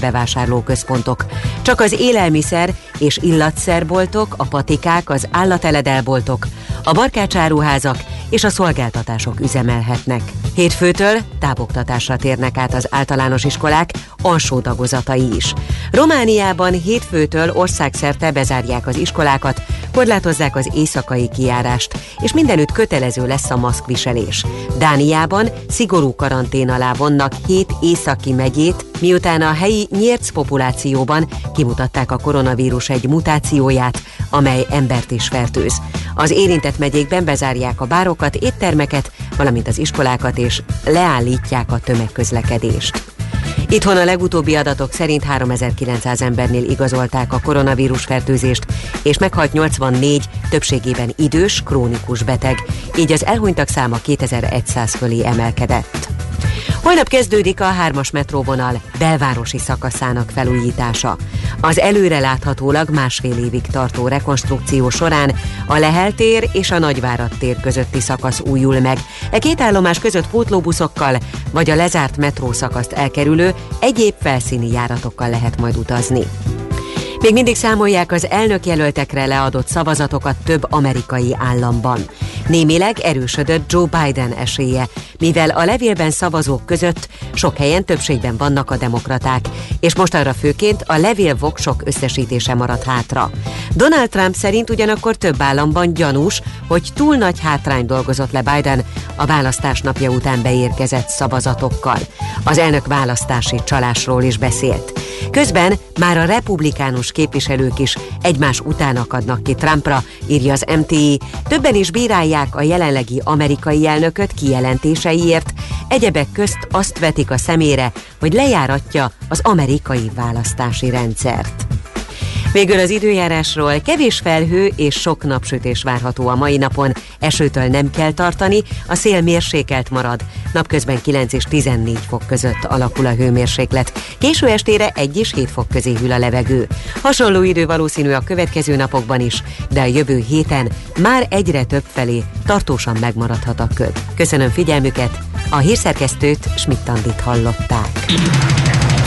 bevásárlóközpontok. Csak az élelmiszer és illatszerboltok, a patikák, az állateledelboltok, a barkácsáruházak és a szolgáltatások üzemelhetnek. Hétfőtől távoktatásra térnek át az általános iskolák alsó tagozatai is. Romániában hétfőtől országszerte bezárják az iskolákat, korlátozzák az éjszakai kiárást, és mindenütt kötelező lesz a maszkviselés. Dániában szigorú karantén alá vonnak hét északi megyét, miután a helyi nyérc populációban kimutatták a koronavírus egy mutációját, amely embert is fertőz. Az érintett megyékben bezárják a bárokat, éttermeket, valamint az iskolákat, és leállítják a tömegközlekedést. Itthon a legutóbbi adatok szerint 3900 embernél igazolták a koronavírus fertőzést, és meghalt 84, többségében idős, krónikus beteg, így az elhunytak száma 2100 fölé emelkedett. Holnap kezdődik a hármas metróvonal belvárosi szakaszának felújítása. Az előreláthatólag másfél évig tartó rekonstrukció során a Lehel tér és a Nagyvárad tér közötti szakasz újul meg. E két állomás között pótlóbuszokkal vagy a lezárt metrószakaszt elkerülő egyéb felszíni járatokkal lehet majd utazni. Még mindig számolják az elnökjelöltekre leadott szavazatokat több amerikai államban. Némileg erősödött Joe Biden esélye, mivel a levélben szavazók között sok helyen többségben vannak a demokraták, és most arra főként a levél voksok összesítése maradt hátra. Donald Trump szerint ugyanakkor több államban gyanús, hogy túl nagy hátrány dolgozott le Biden a választás napja után beérkezett szavazatokkal. Az elnök választási csalásról is beszélt. Közben már a republikánus képviselők is egymás után akadnak ki Trumpra, írja az MTI. Többen is bírálják a jelenlegi amerikai elnököt kijelentéseiért, egyebek közt azt vetik a szemére, hogy lejáratja az amerikai választási rendszert. Végül az időjárásról kevés felhő és sok napsütés várható a mai napon. Esőtől nem kell tartani, a szél mérsékelt marad. Napközben 9 és 14 fok között alakul a hőmérséklet. Késő estére 1 és 7 fok közé hűl a levegő. Hasonló idő valószínű a következő napokban is, de a jövő héten már egyre több felé tartósan megmaradhat a köd. Köszönöm figyelmüket, a hírszerkesztőt Schmidt-Tandit hallották.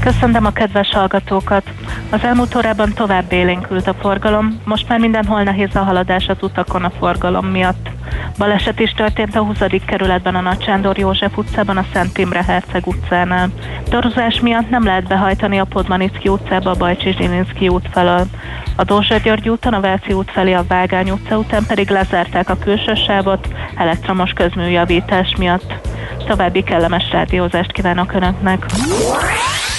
Köszönöm a kedves hallgatókat! Az elmúlt órában tovább élénkült a forgalom, most már mindenhol nehéz a haladás az utakon a forgalom miatt. Baleset is történt a 20. kerületben a Nagy Sándor József utcában, a Szent Imre Herceg utcánál. Torozás miatt nem lehet behajtani a Podmanicki utcába a Bajcsi Zsilinszki út felől. A Dózsa György úton, a Váci út felé a Vágány utca után pedig lezárták a külső sávot elektromos közműjavítás miatt. További kellemes rádiózást kívánok Önöknek!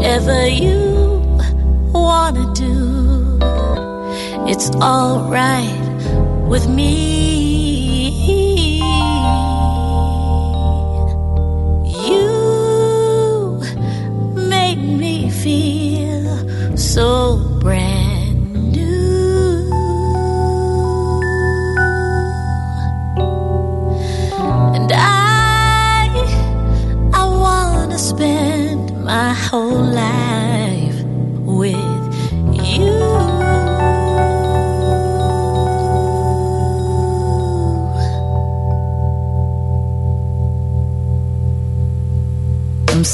Whatever you wanna do, it's alright with me. You make me feel so brand new. And I, I wanna spend my whole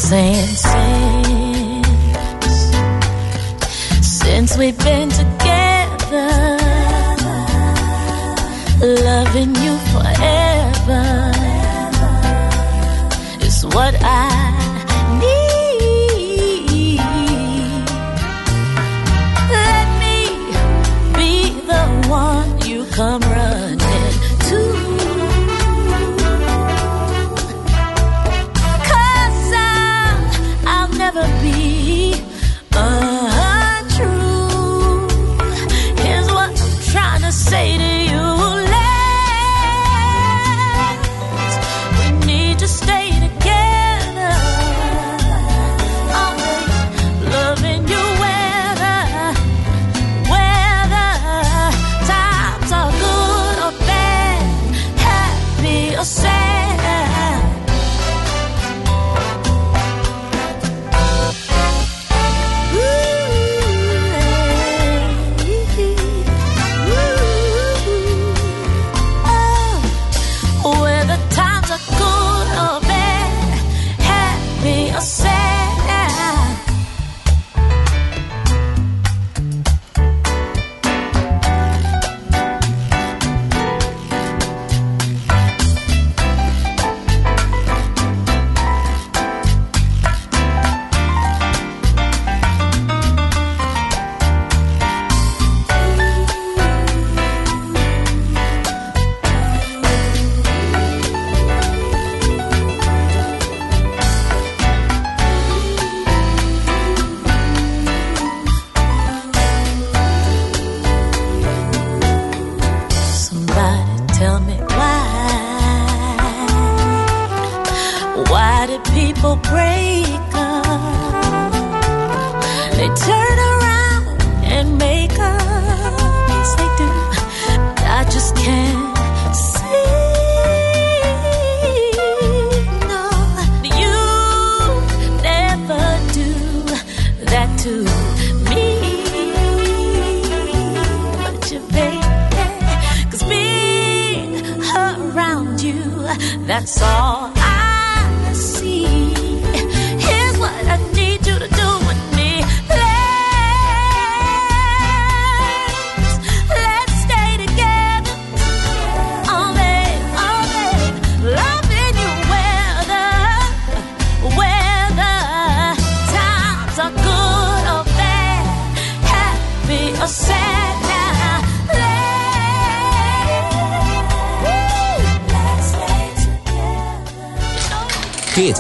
sense since we've been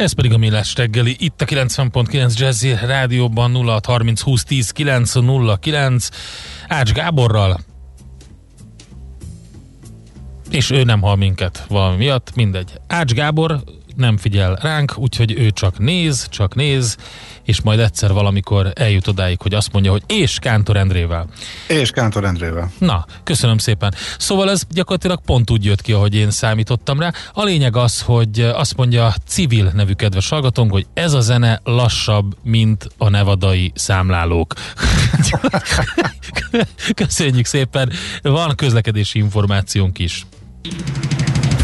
Ez pedig a Millás reggeli, itt a 90.9 Jazzy Rádióban 0630 20 10 909 Ács Gáborral, és ő nem hal minket valami miatt, mindegy. Ács Gábor nem figyel ránk, úgyhogy ő csak néz, csak néz, és majd egyszer valamikor eljut odáig, hogy azt mondja, hogy és Kántor Endrével. És Kántor Endrével. Na, köszönöm szépen. Szóval ez gyakorlatilag pont úgy jött ki, ahogy én számítottam rá. A lényeg az, hogy azt mondja civil nevű kedves hallgatónk, hogy ez a zene lassabb, mint a nevadai számlálók. Köszönjük szépen. Van közlekedési információnk is.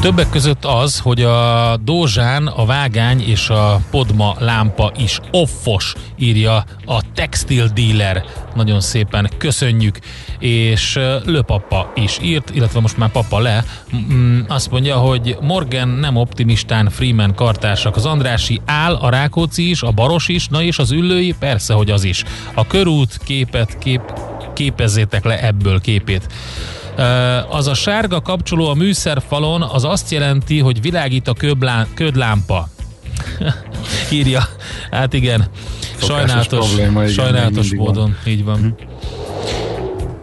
Többek között az, hogy a Dózsán a vágány és a Podma lámpa is offos, írja a Textil Dealer. Nagyon szépen köszönjük. És Löpapa is írt, illetve most már papa le. Mm, Azt mondja, hogy Morgan nem optimistán Freeman kartársak. Az Andrási áll, a Rákóczi is, a Baros is, na és az Üllői, persze, hogy az is. A körút képet kép, képezzétek le ebből képét. Az a sárga kapcsoló a műszerfalon, az azt jelenti, hogy világít a köblá, ködlámpa. Írja. Hát igen. Sajnálatos, probléma, igen, sajnálatos módon. Így van.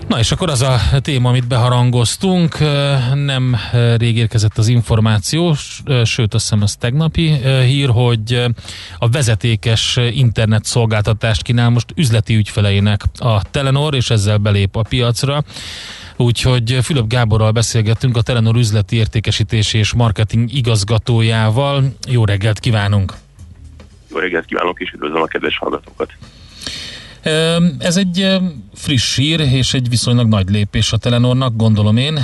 Na és akkor az a téma, amit beharangoztunk, nem rég érkezett az információ, sőt azt hiszem ez tegnapi hír, hogy a vezetékes internet szolgáltatást kínál most üzleti ügyfeleinek a Telenor, és ezzel belép a piacra. Úgyhogy Fülöp Gáborral beszélgettünk, a Telenor üzleti értékesítési és marketing igazgatójával. Jó reggelt kívánunk! Jó reggelt kívánok, és üdvözlöm a kedves hallgatókat. Ez egy friss hír, és egy viszonylag nagy lépés a Telenornak, gondolom én.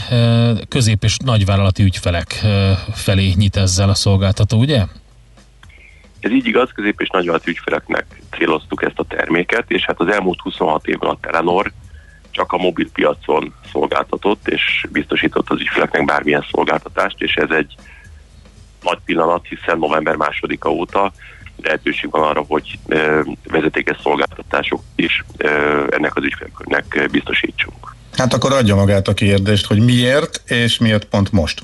Közép- és nagyvállalati ügyfelek felé nyit ezzel a szolgáltató, ugye? Ez így igaz, közép- és nagyvállalat ügyfeleknek céloztuk ezt a terméket, és hát az elmúlt 26 évben a Telenor csak a mobil piacon szolgáltatott, és biztosított az ügyfeleknek bármilyen szolgáltatást, és ez egy nagy pillanat, hiszen november másodika óta lehetőség van arra, hogy vezetékes szolgáltatások is ennek az ügyfeleknek ö, biztosítsunk. Hát akkor adja magát a kérdést, hogy miért, és miért pont most.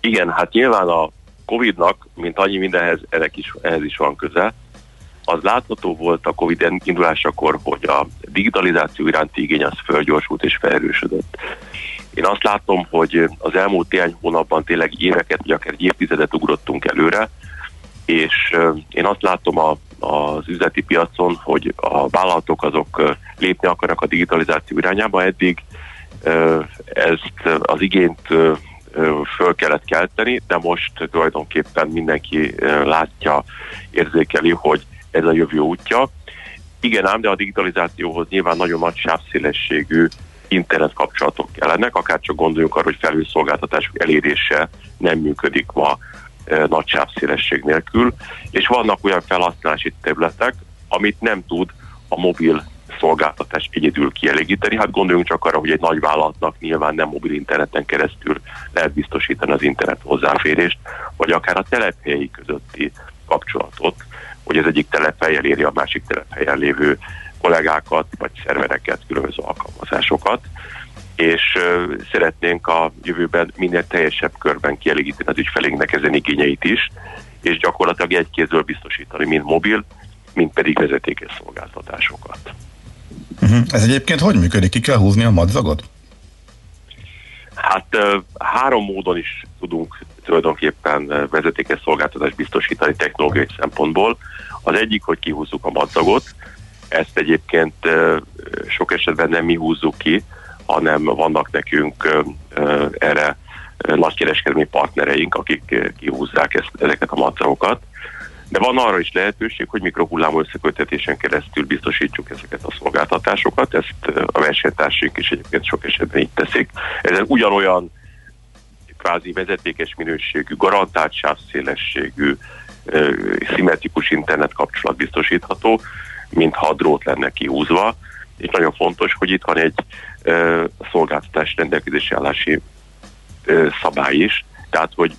Igen, hát nyilván a Covid-nak, mint annyi mindenhez, ennek is, ehhez is van köze. Az látható volt a Covid indulásakor, hogy a digitalizáció iránti igény az fölgyorsult és felerősödött. Én azt látom, hogy az elmúlt néhány hónapban tényleg éveket, vagy akár évtizedet ugrottunk előre, és én azt látom a, az üzleti piacon, hogy a vállalatok azok lépni akarnak a digitalizáció irányába. Eddig ezt az igényt föl kellett kelteni, de most tulajdonképpen mindenki látja, érzékeli, hogy ez a jövő útja. Igen ám, de a digitalizációhoz nyilván nagyon nagy sávszélességű internet kapcsolatok kellenek, akár csak gondoljunk arra, hogy felhőszolgáltatások elérése nem működik ma e, nagy sávszélesség nélkül, és vannak olyan felhasználási területek, amit nem tud a mobil szolgáltatás egyedül kielégíteni. Hát gondoljunk csak arra, hogy egy nagy vállalatnak nyilván nem mobil interneten keresztül lehet biztosítani az internet hozzáférést, vagy akár a telephelyi közötti kapcsolatot, hogy az egyik telephely eléri a másik telephelyen lévő kollégákat, vagy szervereket, különböző alkalmazásokat, és szeretnénk a jövőben minél teljesebb körben kielégíteni az ügyfelénknek ezen igényeit is, és gyakorlatilag egy kézről biztosítani, mind mobil, mind pedig vezetékes szolgáltatásokat. Uh-huh. Ez egyébként hogy működik? Ki kell húzni a madzagot? Hát három módon is tudunk tulajdonképpen vezetékes szolgáltatást biztosítani technológiai szempontból. Az egyik, hogy kihúzzuk a madzagot, ezt egyébként uh, sok esetben nem mi húzzuk ki, hanem vannak nekünk uh, erre nagykereskedelmi partnereink, akik kihúzzák ezt, ezeket a madzagokat. De van arra is lehetőség, hogy mikrohullámú összekötetésen keresztül biztosítjuk ezeket a szolgáltatásokat, ezt a versenytársaink is egyébként sok esetben így teszik. Ez ugyanolyan kvázi vezetékes minőségű, garantált sávszélességű, szimmetrikus internet kapcsolat biztosítható, mint ha a drót lenne kihúzva, és nagyon fontos, hogy itt van egy szolgáltatás rendelkezési állási szabály is, tehát hogy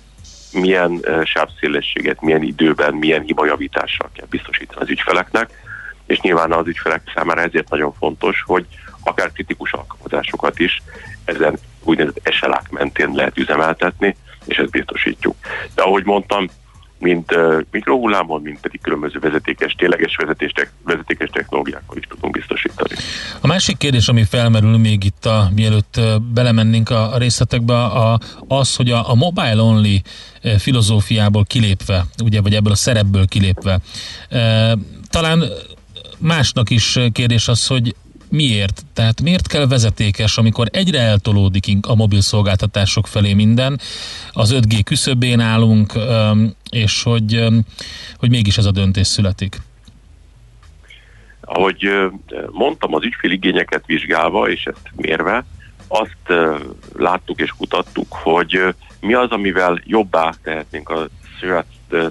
milyen uh, sávszélességet, milyen időben, milyen hibajavítással kell biztosítani az ügyfeleknek, és nyilván az ügyfelek számára ezért nagyon fontos, hogy akár kritikus alkalmazásokat is ezen úgynevezett SLA-k mentén lehet üzemeltetni, és ezt biztosítjuk. De ahogy mondtam, mint uh, mikrohullámon, mint pedig különböző vezetékes, tényleges vezetés, vezetékes technológiákkal is tudunk biztosítani. A másik kérdés, ami felmerül még itt, a, mielőtt belemennénk a, a részletekbe, a, az, hogy a, a mobile only filozófiából kilépve, ugye, vagy ebből a szerepből kilépve, e, talán másnak is kérdés az, hogy Miért? Tehát miért kell vezetékes, amikor egyre eltolódik a mobil szolgáltatások felé minden, az 5G küszöbén állunk, és hogy, hogy mégis ez a döntés születik? Ahogy mondtam, az ügyféligényeket vizsgálva, és ezt mérve, azt láttuk és kutattuk, hogy mi az, amivel jobbá tehetnénk a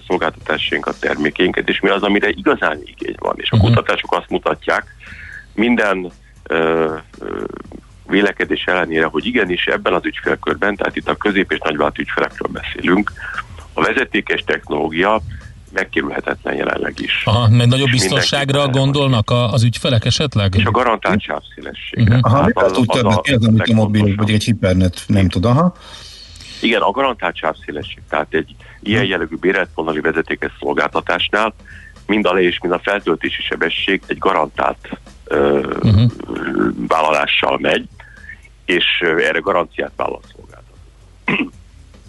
szolgáltatásainkat, termékénket, és mi az, amire igazán igény van. És a uh-huh. kutatások azt mutatják, minden ö, ö, vélekedés ellenére, hogy igenis ebben az ügyfélkörben, tehát itt a közép- és nagyvállalat ügyfelekről beszélünk, a vezetékes technológia megkerülhetetlen jelenleg is. Aha, mert nagyobb biztonságra gondolnak a, az ügyfelek esetleg? És a garantált sávszélességre. Uh-huh. Aha, hát az, az, az, az, az, amit a mobil, vagy egy hipernet nem tud, aha. Igen, a garantált sávszélesség, tehát egy ilyen jellegű béreltvonali vezetékes szolgáltatásnál mind a le és mind a feltöltési sebesség egy garantált uh-huh. vállalással megy, és erre garanciát vállal szolgáltató.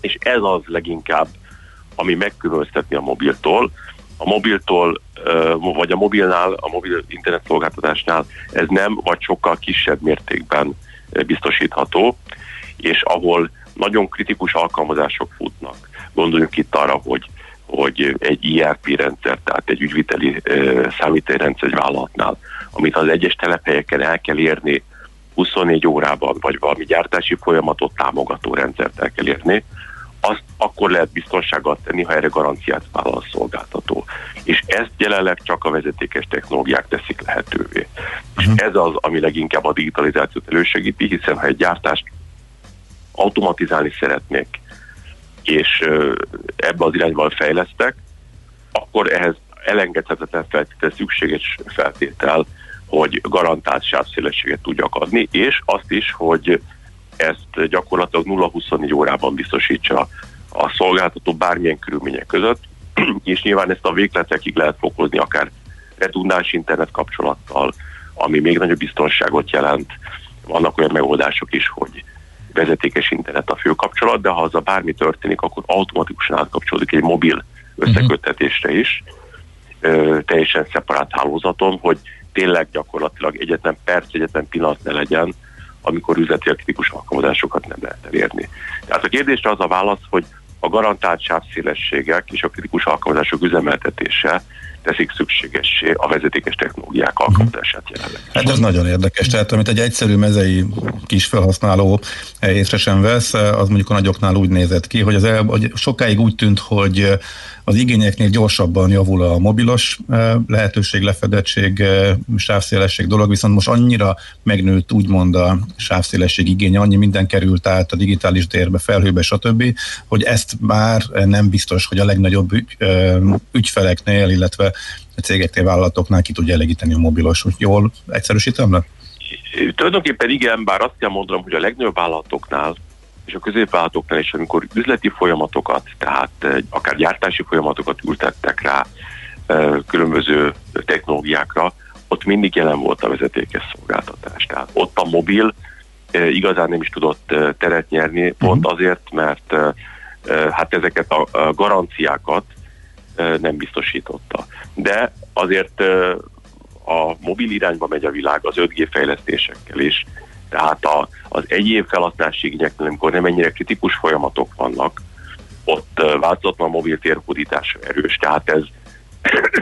és ez az leginkább, ami megkülönböztetni a mobiltól. A mobiltól, vagy a mobilnál, a mobil internet szolgáltatásnál ez nem, vagy sokkal kisebb mértékben biztosítható, és ahol nagyon kritikus alkalmazások futnak. Gondoljunk itt arra, hogy hogy egy ERP rendszer, tehát egy ügyviteli számítórendszer egy vállalatnál, amit az egyes telephelyeken el kell érni 24 órában, vagy valami gyártási folyamatot támogató rendszert el kell érni, azt akkor lehet biztonsággal tenni, ha erre garanciát vállal a szolgáltató. És ezt jelenleg csak a vezetékes technológiák teszik lehetővé. Uh-huh. És mhm. ez az, ami leginkább a digitalizációt elősegíti, hiszen ha egy gyártást automatizálni szeretnék, és ebbe az irányba fejlesztek, akkor ehhez elengedhetetlen feltétel, szükséges feltétel, hogy garantált sávszélességet tudjak adni, és azt is, hogy ezt gyakorlatilag 0-24 órában biztosítsa a szolgáltató bármilyen körülmények között, és nyilván ezt a végletekig lehet fokozni akár redundáns internet kapcsolattal, ami még nagyobb biztonságot jelent. Vannak olyan megoldások is, hogy vezetékes internet a fő kapcsolat, de ha az a bármi történik, akkor automatikusan átkapcsolódik egy mobil összeköttetésre is, ö, teljesen szeparált hálózaton, hogy tényleg gyakorlatilag egyetlen perc, egyetlen pillanat ne legyen, amikor üzleti kritikus alkalmazásokat nem lehet elérni. Tehát a kérdésre az a válasz, hogy a garantált sávszélességek és a kritikus alkalmazások üzemeltetése teszik szükségessé a vezetékes technológiák alkalmazását jelenleg. Hát ez nagyon érdekes, tehát amit egy egyszerű mezei kis felhasználó észre sem vesz, az mondjuk a nagyoknál úgy nézett ki, hogy, az el, hogy sokáig úgy tűnt, hogy az igényeknél gyorsabban javul a mobilos lehetőség, lefedettség, sávszélesség dolog, viszont most annyira megnőtt úgymond a sávszélesség igénye, annyi minden került át a digitális térbe, felhőbe, stb., hogy ezt már nem biztos, hogy a legnagyobb ügy, ügyfeleknél, illetve cégeknél, vállalatoknál ki tudja elegíteni a mobilos. Jól egyszerűsítem le? Tulajdonképpen igen, bár azt kell mondanom, hogy a legnagyobb vállalatoknál és a középvállalatoknál is, amikor üzleti folyamatokat, tehát akár gyártási folyamatokat ültettek rá különböző technológiákra, ott mindig jelen volt a vezetékes szolgáltatás. Tehát ott a mobil igazán nem is tudott teret nyerni, pont mhm. azért, mert hát ezeket a garanciákat nem biztosította. De azért a mobil irányba megy a világ az 5G fejlesztésekkel is, tehát a, az egyéb felhasználási igényeknél, amikor nem ennyire kritikus folyamatok vannak, ott változatlan mobil térhódítása erős. Tehát ez,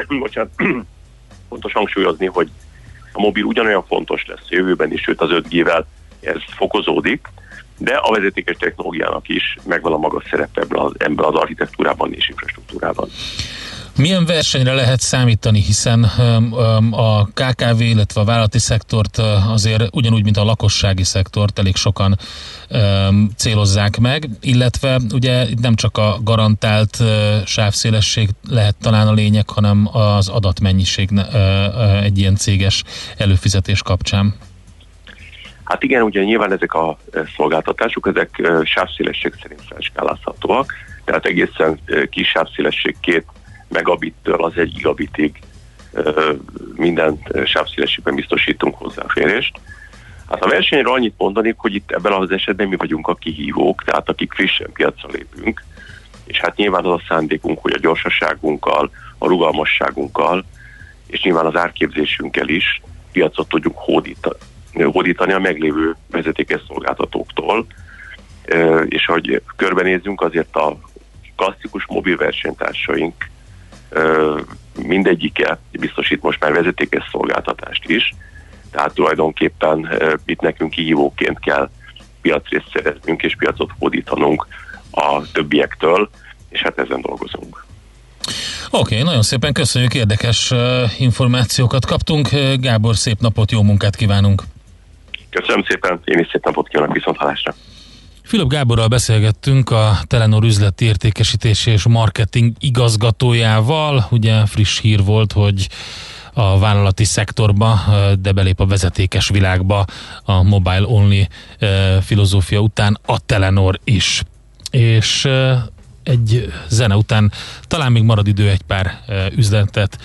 bocsánat, fontos hangsúlyozni, hogy a mobil ugyanolyan fontos lesz jövőben is, sőt az 5G-vel ez fokozódik, de a vezetékes technológiának is megvan a maga szerepe ebben az, ebben az architektúrában és infrastruktúrában. Milyen versenyre lehet számítani, hiszen a KKV, illetve a vállalati szektort azért ugyanúgy, mint a lakossági szektort elég sokan célozzák meg, illetve ugye nem csak a garantált sávszélesség lehet talán a lényeg, hanem az adatmennyiség egy ilyen céges előfizetés kapcsán. Hát igen, ugye nyilván ezek a szolgáltatások, ezek sávszélesség szerint felskálázhatóak, tehát egészen kis sávszélesség két megabittől az egy gigabitig minden sávszélességben biztosítunk hozzáférést. Hát a versenyről annyit mondanék, hogy itt ebben az esetben mi vagyunk a kihívók, tehát akik frissen piacra lépünk, és hát nyilván az a szándékunk, hogy a gyorsaságunkkal, a rugalmasságunkkal, és nyilván az árképzésünkkel is piacot tudjuk hódítani, hódítani a meglévő vezetékes szolgáltatóktól, és hogy körbenézzünk, azért a klasszikus mobil versenytársaink mindegyike biztosít most már vezetékes szolgáltatást is, tehát tulajdonképpen itt nekünk kihívóként kell piacrészt szereznünk és piacot hódítanunk a többiektől, és hát ezen dolgozunk. Oké, okay, nagyon szépen köszönjük, érdekes információkat kaptunk. Gábor, szép napot, jó munkát kívánunk! Köszönöm szépen, én is szép napot kívánok, viszont halásra! Fülöp Gáborral beszélgettünk a Telenor üzleti értékesítési és marketing igazgatójával. Ugye friss hír volt, hogy a vállalati szektorba, de belép a vezetékes világba a mobile only filozófia után a Telenor is. És egy zene után talán még marad idő egy pár üzletet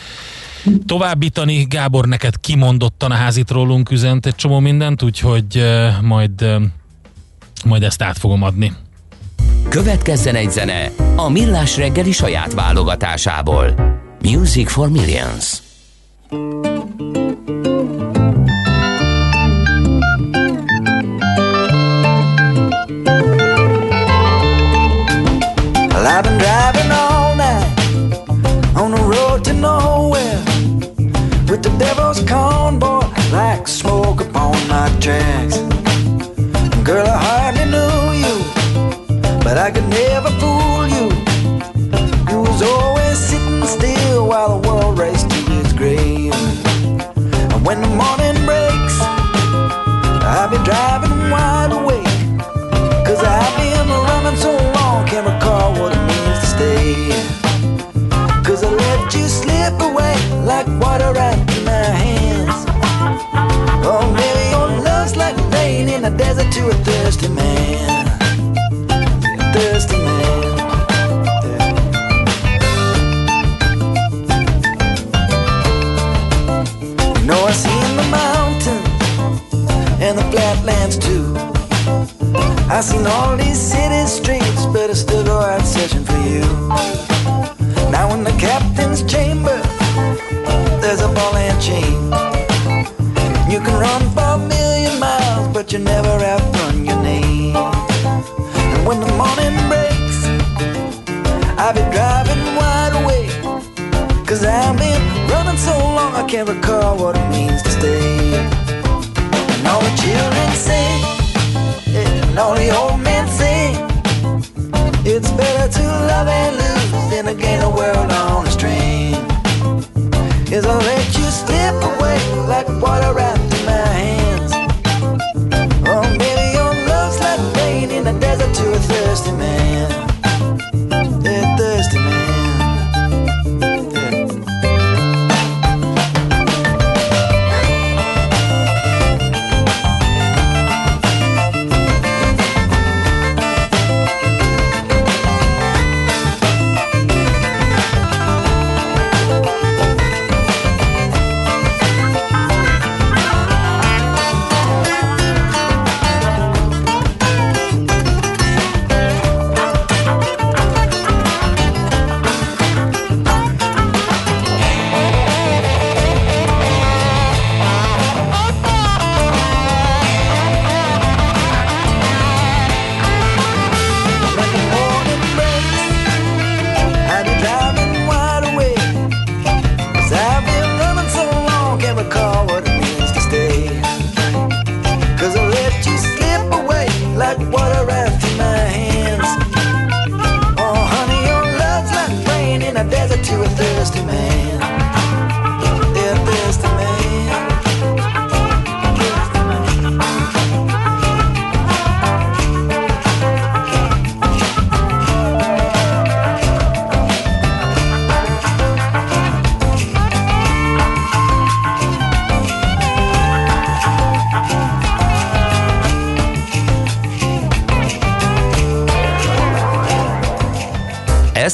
továbbítani. Gábor neked kimondottan a házit rólunk üzent egy csomó mindent, úgyhogy majd majd ezt át fogom adni. Következzen egy zene a Millás reggeli saját válogatásából. Music for Millions. Well, I've been driving all night on the road to nowhere with the devil's cornball like smoke upon my tracks. Girl, I hardly knew you, but I could never fool you. You was always sitting still while the world raced to its grave. And when the morning to a thirsty man. Thirsty man. Yeah. Know, I've seen the mountains and the flatlands too. I've seen all these city streets, but I still go out searching for you. Now, in the captain's chamber, there's a ball and chain. You can run for miles, but you never outrun your name. And when the morning breaks, I'll be driving wide awake. Cause I've been running so long, I can't recall what it means to stay. And all the children sing, and all the old men sing. It's better to love and lose than to gain a world on a string. Is I'll let you slip away like water out. To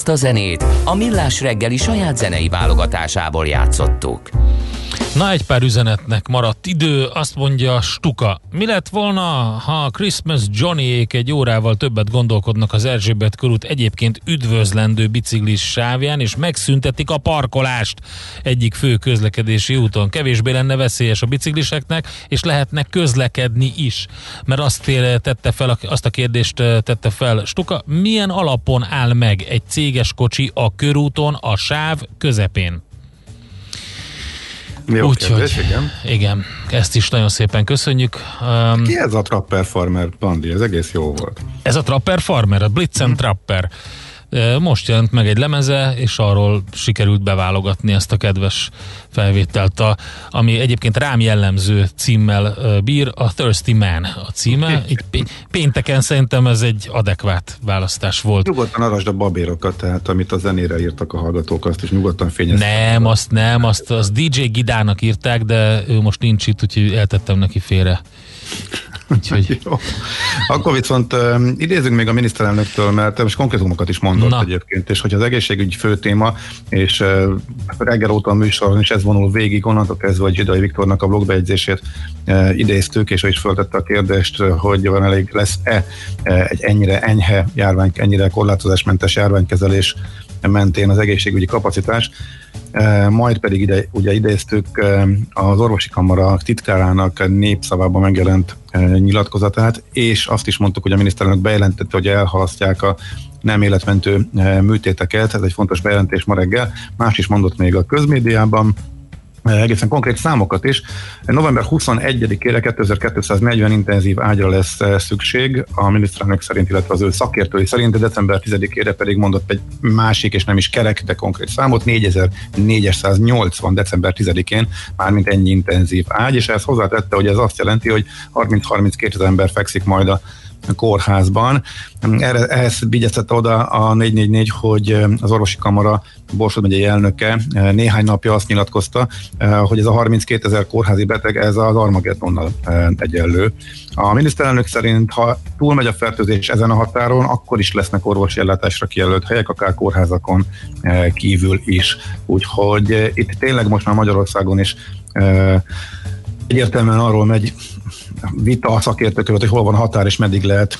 Ezt a zenét a Millás reggeli saját zenei válogatásából játszottuk. Na, egy pár üzenetnek maradt idő, azt mondja Stuka. Mi lett volna, ha a Christmas Johnnyék egy órával többet gondolkodnak az Erzsébet körút egyébként üdvözlendő biciklis sávján, és megszüntetik a parkolást egyik fő közlekedési úton. Kevésbé lenne veszélyes a bicikliseknek, és lehetne közlekedni is. Mert azt tette fel, azt a kérdést eh, tette fel Stuka, milyen alapon áll meg egy céges kocsi a körúton a sáv közepén? Jó Úgyhogy, kérdés, igen. igen, ezt is nagyon szépen köszönjük. Um, Ki ez a Trapper Farmer Bandi? Ez egész jó volt. ez a Trapper Farmer, a Blitzen Mhm. Trapper. Most jelent meg egy lemeze, és arról sikerült beválogatni ezt a kedves felvételt, a, ami egyébként rám jellemző címmel bír, a Thirsty Man a címe. Így pé- pénteken szerintem ez egy adekvát választás volt. Nyugodtan arasd a babérokat, tehát amit a zenére írtak a hallgatók, azt is nyugodtan fényeztek. Nem, azt nem, azt, azt DJ Gidának írták, de ő most nincs itt, úgyhogy eltettem neki félre. Úgyhogy Jó. Akkor viszont um, idézünk még a miniszterelnöktől, mert most konkrétumokat is mondott Na. Egyébként, és hogy az egészségügy fő téma, és uh, reggel óta a műsoron is ez vonul végig, onnantól kezdve, hogy Zsidai Viktornak a blogbejegyzését uh, idéztük, és ő is föltette a kérdést, hogy van elég lesz-e egy ennyire enyhe járvány, ennyire korlátozásmentes járványkezelés mentén az egészségügyi kapacitás. Uh, majd pedig ide, ugye idéztük uh, az orvosi kamara titkárának népszavában megjelent uh, nyilatkozatát, és azt is mondtuk, hogy a miniszterelnök bejelentette, hogy elhalasztják a nem életmentő műtéteket, ez egy fontos bejelentés ma reggel. Más is mondott még a közmédiában, egészen konkrét számokat is. November 21-ére 2240 intenzív ágyra lesz uh, szükség, a miniszterelnök szerint, illetve az ő szakértői szerint, de december 10-ére pedig mondott egy másik és nem is kerek, de konkrét számot, 4480 december 10-én, mármint ennyi intenzív ágy, és ez hozzátette, hogy ez azt jelenti, hogy 30-32 ezer ember fekszik majd a kórházban. Erre, ehhez vigyeztette oda a 444, hogy az orvosi kamara Borsod megyei elnöke néhány napja azt nyilatkozta, hogy ez a 32 ezer kórházi beteg, ez az Armageddonnal egyenlő. A miniszterelnök szerint, ha túlmegy a fertőzés ezen a határon, akkor is lesznek orvosi ellátásra kijelölt helyek, akár kórházakon kívül is. Úgyhogy itt tényleg most már Magyarországon is egyértelműen arról megy vita szakértők között, hogy hol van a határ és meddig lehet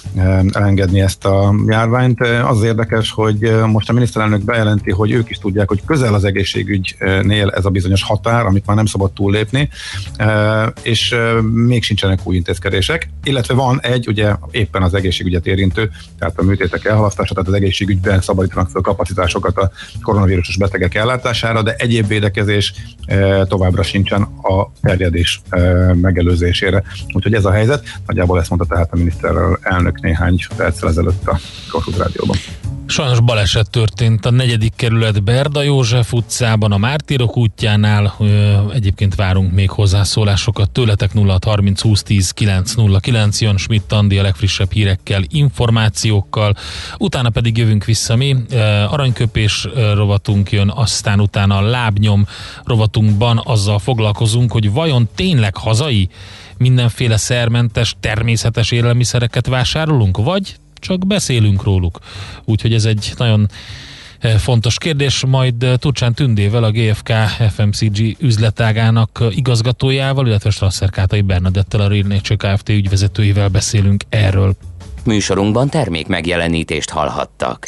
elengedni ezt a járványt. Az érdekes, hogy most a miniszterelnök bejelenti, hogy ők is tudják, hogy közel az egészségügynél ez a bizonyos határ, amit már nem szabad túllépni, és még sincsenek új intézkedések, illetve van egy, ugye éppen az egészségügyet érintő, tehát a műtétek elhalasztása, tehát az egészségügyben szabadítanak fel kapacitásokat a koronavírusos betegek ellátására, de egyéb védekezés továbbra sincsen a terjedés megelőzésére. Úgyhogy ez a helyzet. Nagyjából ezt mondta tehát a miniszter elnök néhány perccel ezelőtt a Kossuth Rádióban. Sajnos baleset történt a negyedik kerület Berda József utcában, a Mártírok útjánál. Egyébként várunk még hozzászólásokat tőletek 0 30 20 10 909 jön Schmidt Andi a legfrissebb hírekkel, információkkal. Utána pedig jövünk vissza mi. Aranyköpés rovatunk jön, aztán utána a lábnyom rovatunkban azzal foglalkozunk, hogy vajon tényleg hazai mindenféle szermentes, természetes élelmiszereket vásárolunk, vagy csak beszélünk róluk. Úgyhogy ez egy nagyon eh, fontos kérdés, majd eh, Turcsán Tündével, a GFK FMCG üzletágának igazgatójával, illetve Strasser Kátai Bernadettel, a Real Nature Kft. ügyvezetőivel beszélünk erről. Műsorunkban termék megjelenítést hallhattak.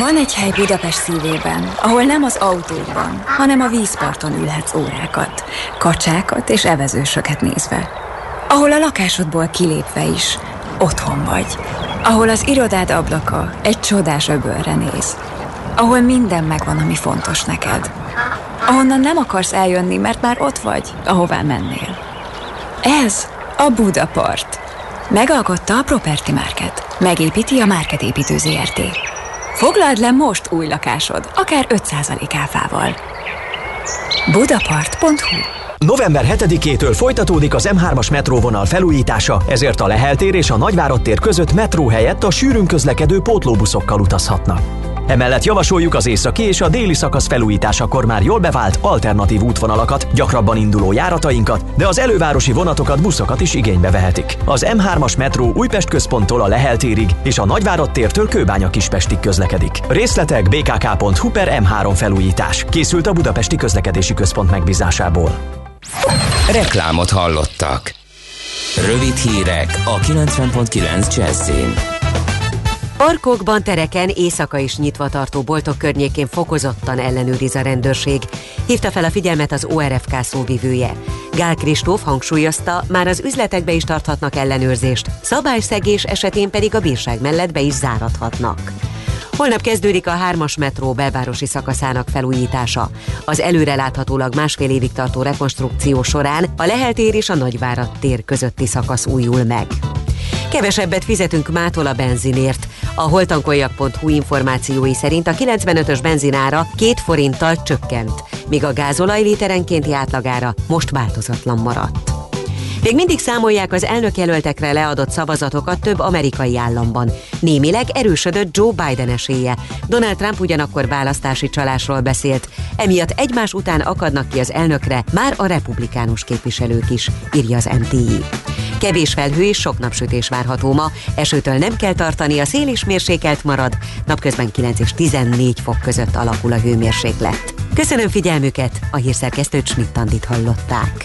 Van egy hely Budapest szívében, ahol nem az autókban, hanem a vízparton ülhetsz órákat, kacsákat és evezősöket nézve. Ahol a lakásodból kilépve is otthon vagy. Ahol az irodád ablaka egy csodás öbölre néz. Ahol minden megvan, ami fontos neked. Ahonnan nem akarsz eljönni, mert már ott vagy, ahová mennél. Ez a Budapart. Megalkotta a Property Market. Megépíti a Market Építő ZRT. Foglald le most új lakásod, akár 5% áfával. Budapart.hu November 7-től folytatódik az M3-as metróvonal felújítása, ezért a Lehel tér és a Nagyvárad tér között metró helyett a sűrűn közlekedő pótlóbuszokkal utazhatnak. Emellett javasoljuk az északi és a déli szakasz felújításakor már jól bevált alternatív útvonalakat, gyakrabban induló járatainkat, de az elővárosi vonatokat, buszokat is igénybe vehetik. Az M3-as metró Újpest központtól a Lehel térig és a Nagyvárad tértől Kőbánya Kispestig közlekedik. Részletek bkk.hu per M3 felújítás. Készült a Budapesti Közlekedési Központ megbízásából. Reklámot hallottak. Rövid hírek a 90.9 Jazzin. Parkokban, tereken, éjszaka is nyitva tartó boltok környékén fokozottan ellenőriz a rendőrség. Hívta fel a figyelmet az ORFK szóvivője. Gál Kristóf hangsúlyozta, már az üzletekbe is tarthatnak ellenőrzést, szabályszegés esetén pedig a bírság mellett be is záradhatnak. Holnap kezdődik a hármas metró belvárosi szakaszának felújítása. Az előreláthatólag másfél évig tartó rekonstrukció során a Lehel tér és a Nagyvárad tér közötti szakasz újul meg. Kevesebbet fizetünk mától a benzinért. A holtankoljak.hu információi szerint a 95-ös benzinára 2 forinttal csökkent, míg a gázolaj literenkénti átlagára most változatlan maradt. Még mindig számolják az elnökjelöltekre leadott szavazatokat több amerikai államban. Némileg erősödött Joe Biden esélye. Donald Trump ugyanakkor választási csalásról beszélt, emiatt egymás után akadnak ki az elnökre már a republikánus képviselők is, írja az MTI. Kevés felhő és sok napsütés várható ma, esőtől nem kell tartani, a szél is mérsékelt marad, napközben 9 és 14 fok között alakul a hőmérséklet. Köszönöm figyelmüket, a hírszerkesztőt Schmidt-Tandit hallották.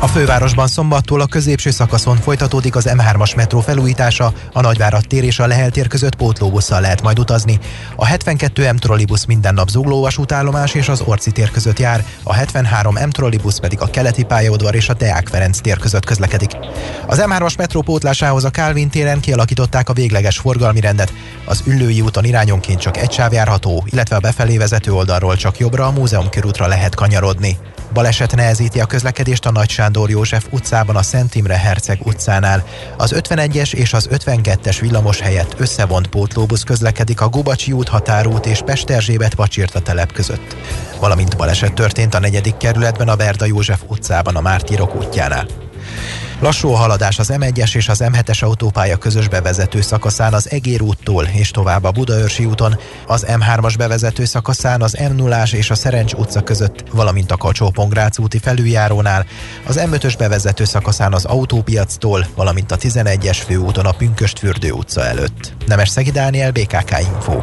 a fővárosban szombattól a középső szakaszon folytatódik az M3-as metró felújítása, a Nagyvárad tér és a Lehel tér között pótlóbusszal lehet majd utazni. A 72 M trollibusz minden nap zuglóvasútállomás és az Orci tér között jár, a 73 M trollibusz pedig a keleti pályaudvar és a Deák Ferenc tér között közlekedik. Az M3-as metró pótlásához a Kálvin téren kialakították a végleges forgalmi rendet. Az Üllői úton irányonként csak egy sáv járható, illetve a befelé vezető oldalról csak jobbra a múzeum körútra lehet kanyarodni. Baleset nehezíti a közlekedést a Nagy Sándor József utcában a Szent Imre Herceg utcánál. Az 51-es és az 52-es villamos helyett összevont pótlóbusz közlekedik a Gubacsi út, Határút és Pesterzsébet Vacsirta telep között. Valamint baleset történt a negyedik kerületben a Berda József utcában a Mártírok útjánál. Lassú haladás az M1-es és az M7-es autópálya közös bevezető szakaszán az Egér úttól és tovább a Budaörsi úton, az M3-as bevezető szakaszán az m 0 és a Szerencs utca között, valamint a kacsó úti felüljárónál, az M5-ös bevezető szakaszán az autópiactól, valamint a 11-es főúton a Pünköstfürdő utca előtt. Nemes Szegi Dániel, BKK Info.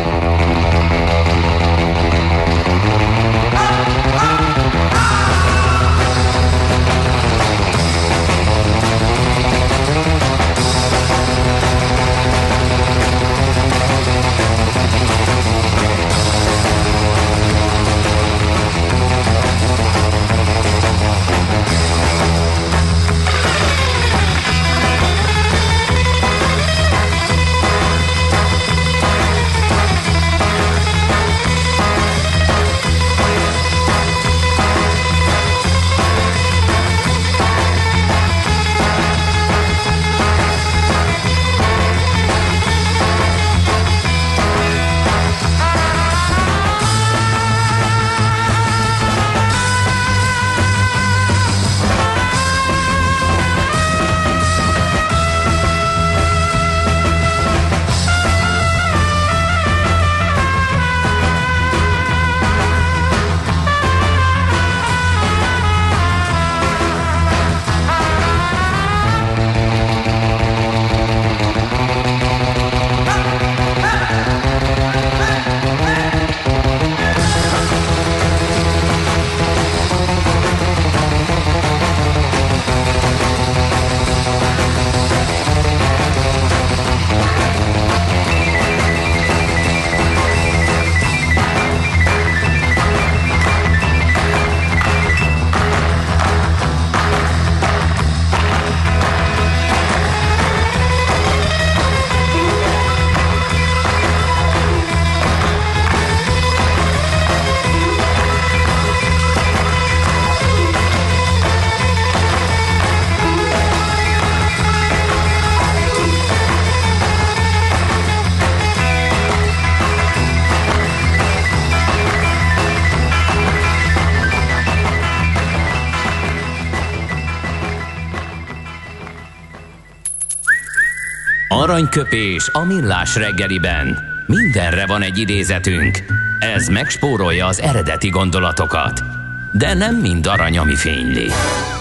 Aranyköpés a millás reggeliben. Mindenre van egy idézetünk. Ez megspórolja az eredeti gondolatokat. De nem mind arany, ami fényli.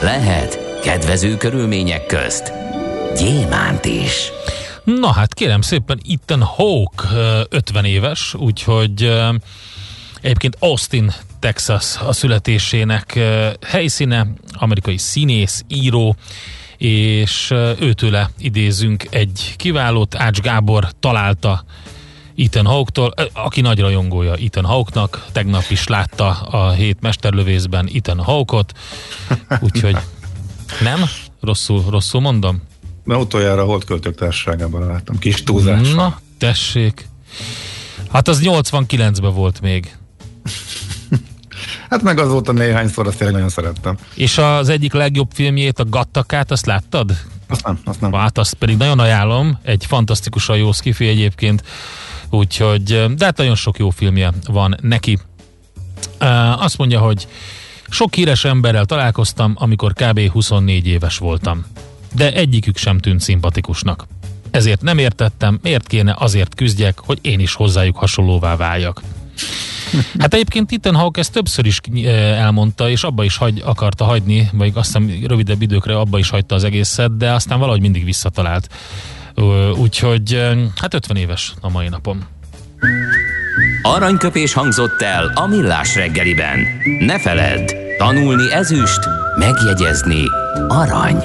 Lehet kedvező körülmények közt gyémánt is. Na hát kérem szépen, itten Hawk 50 éves, úgyhogy egyébként Austin, Texas a születésének helyszíne, amerikai színész, író, és őtőle idézünk egy kiválót, Ács Gábor találta Ethan Hawke-tól, aki nagy rajongója Ethan Hawke-nak, tegnap is látta a hét mesterlövészben Ethan Hawke-ot, úgyhogy nem? Rosszul, rosszul mondom? Na utoljára a költők társaságában láttam, kis túlzással. Na, tessék. Hát az 89-ben volt még. Hát meg azóta néhányszor, azt tényleg nagyon szerettem. És az egyik legjobb filmjét, a Gattakát, azt láttad? Azt nem, azt nem. Hát azt pedig nagyon ajánlom, egy fantasztikusan jó skifi egyébként, úgyhogy, de hát nagyon sok jó filmje van neki. Azt mondja, hogy sok híres emberrel találkoztam, amikor kb. 24 éves voltam. De egyikük sem tűnt szimpatikusnak. Ezért nem értettem, miért kéne azért küzdjek, hogy én is hozzájuk hasonlóvá váljak. Hát egyébként Ethan Hawke ezt többször is eh, elmondta, és abba is hagy, akarta hagyni, vagy azt hiszem rövidebb időkre abba is hagyta az egészet, de aztán valahogy mindig visszatalált. Úgyhogy eh, hát 50 éves a mai napom. Aranyköpés hangzott el a millás reggeliben. Ne feledd, tanulni ezüst, megjegyezni arany.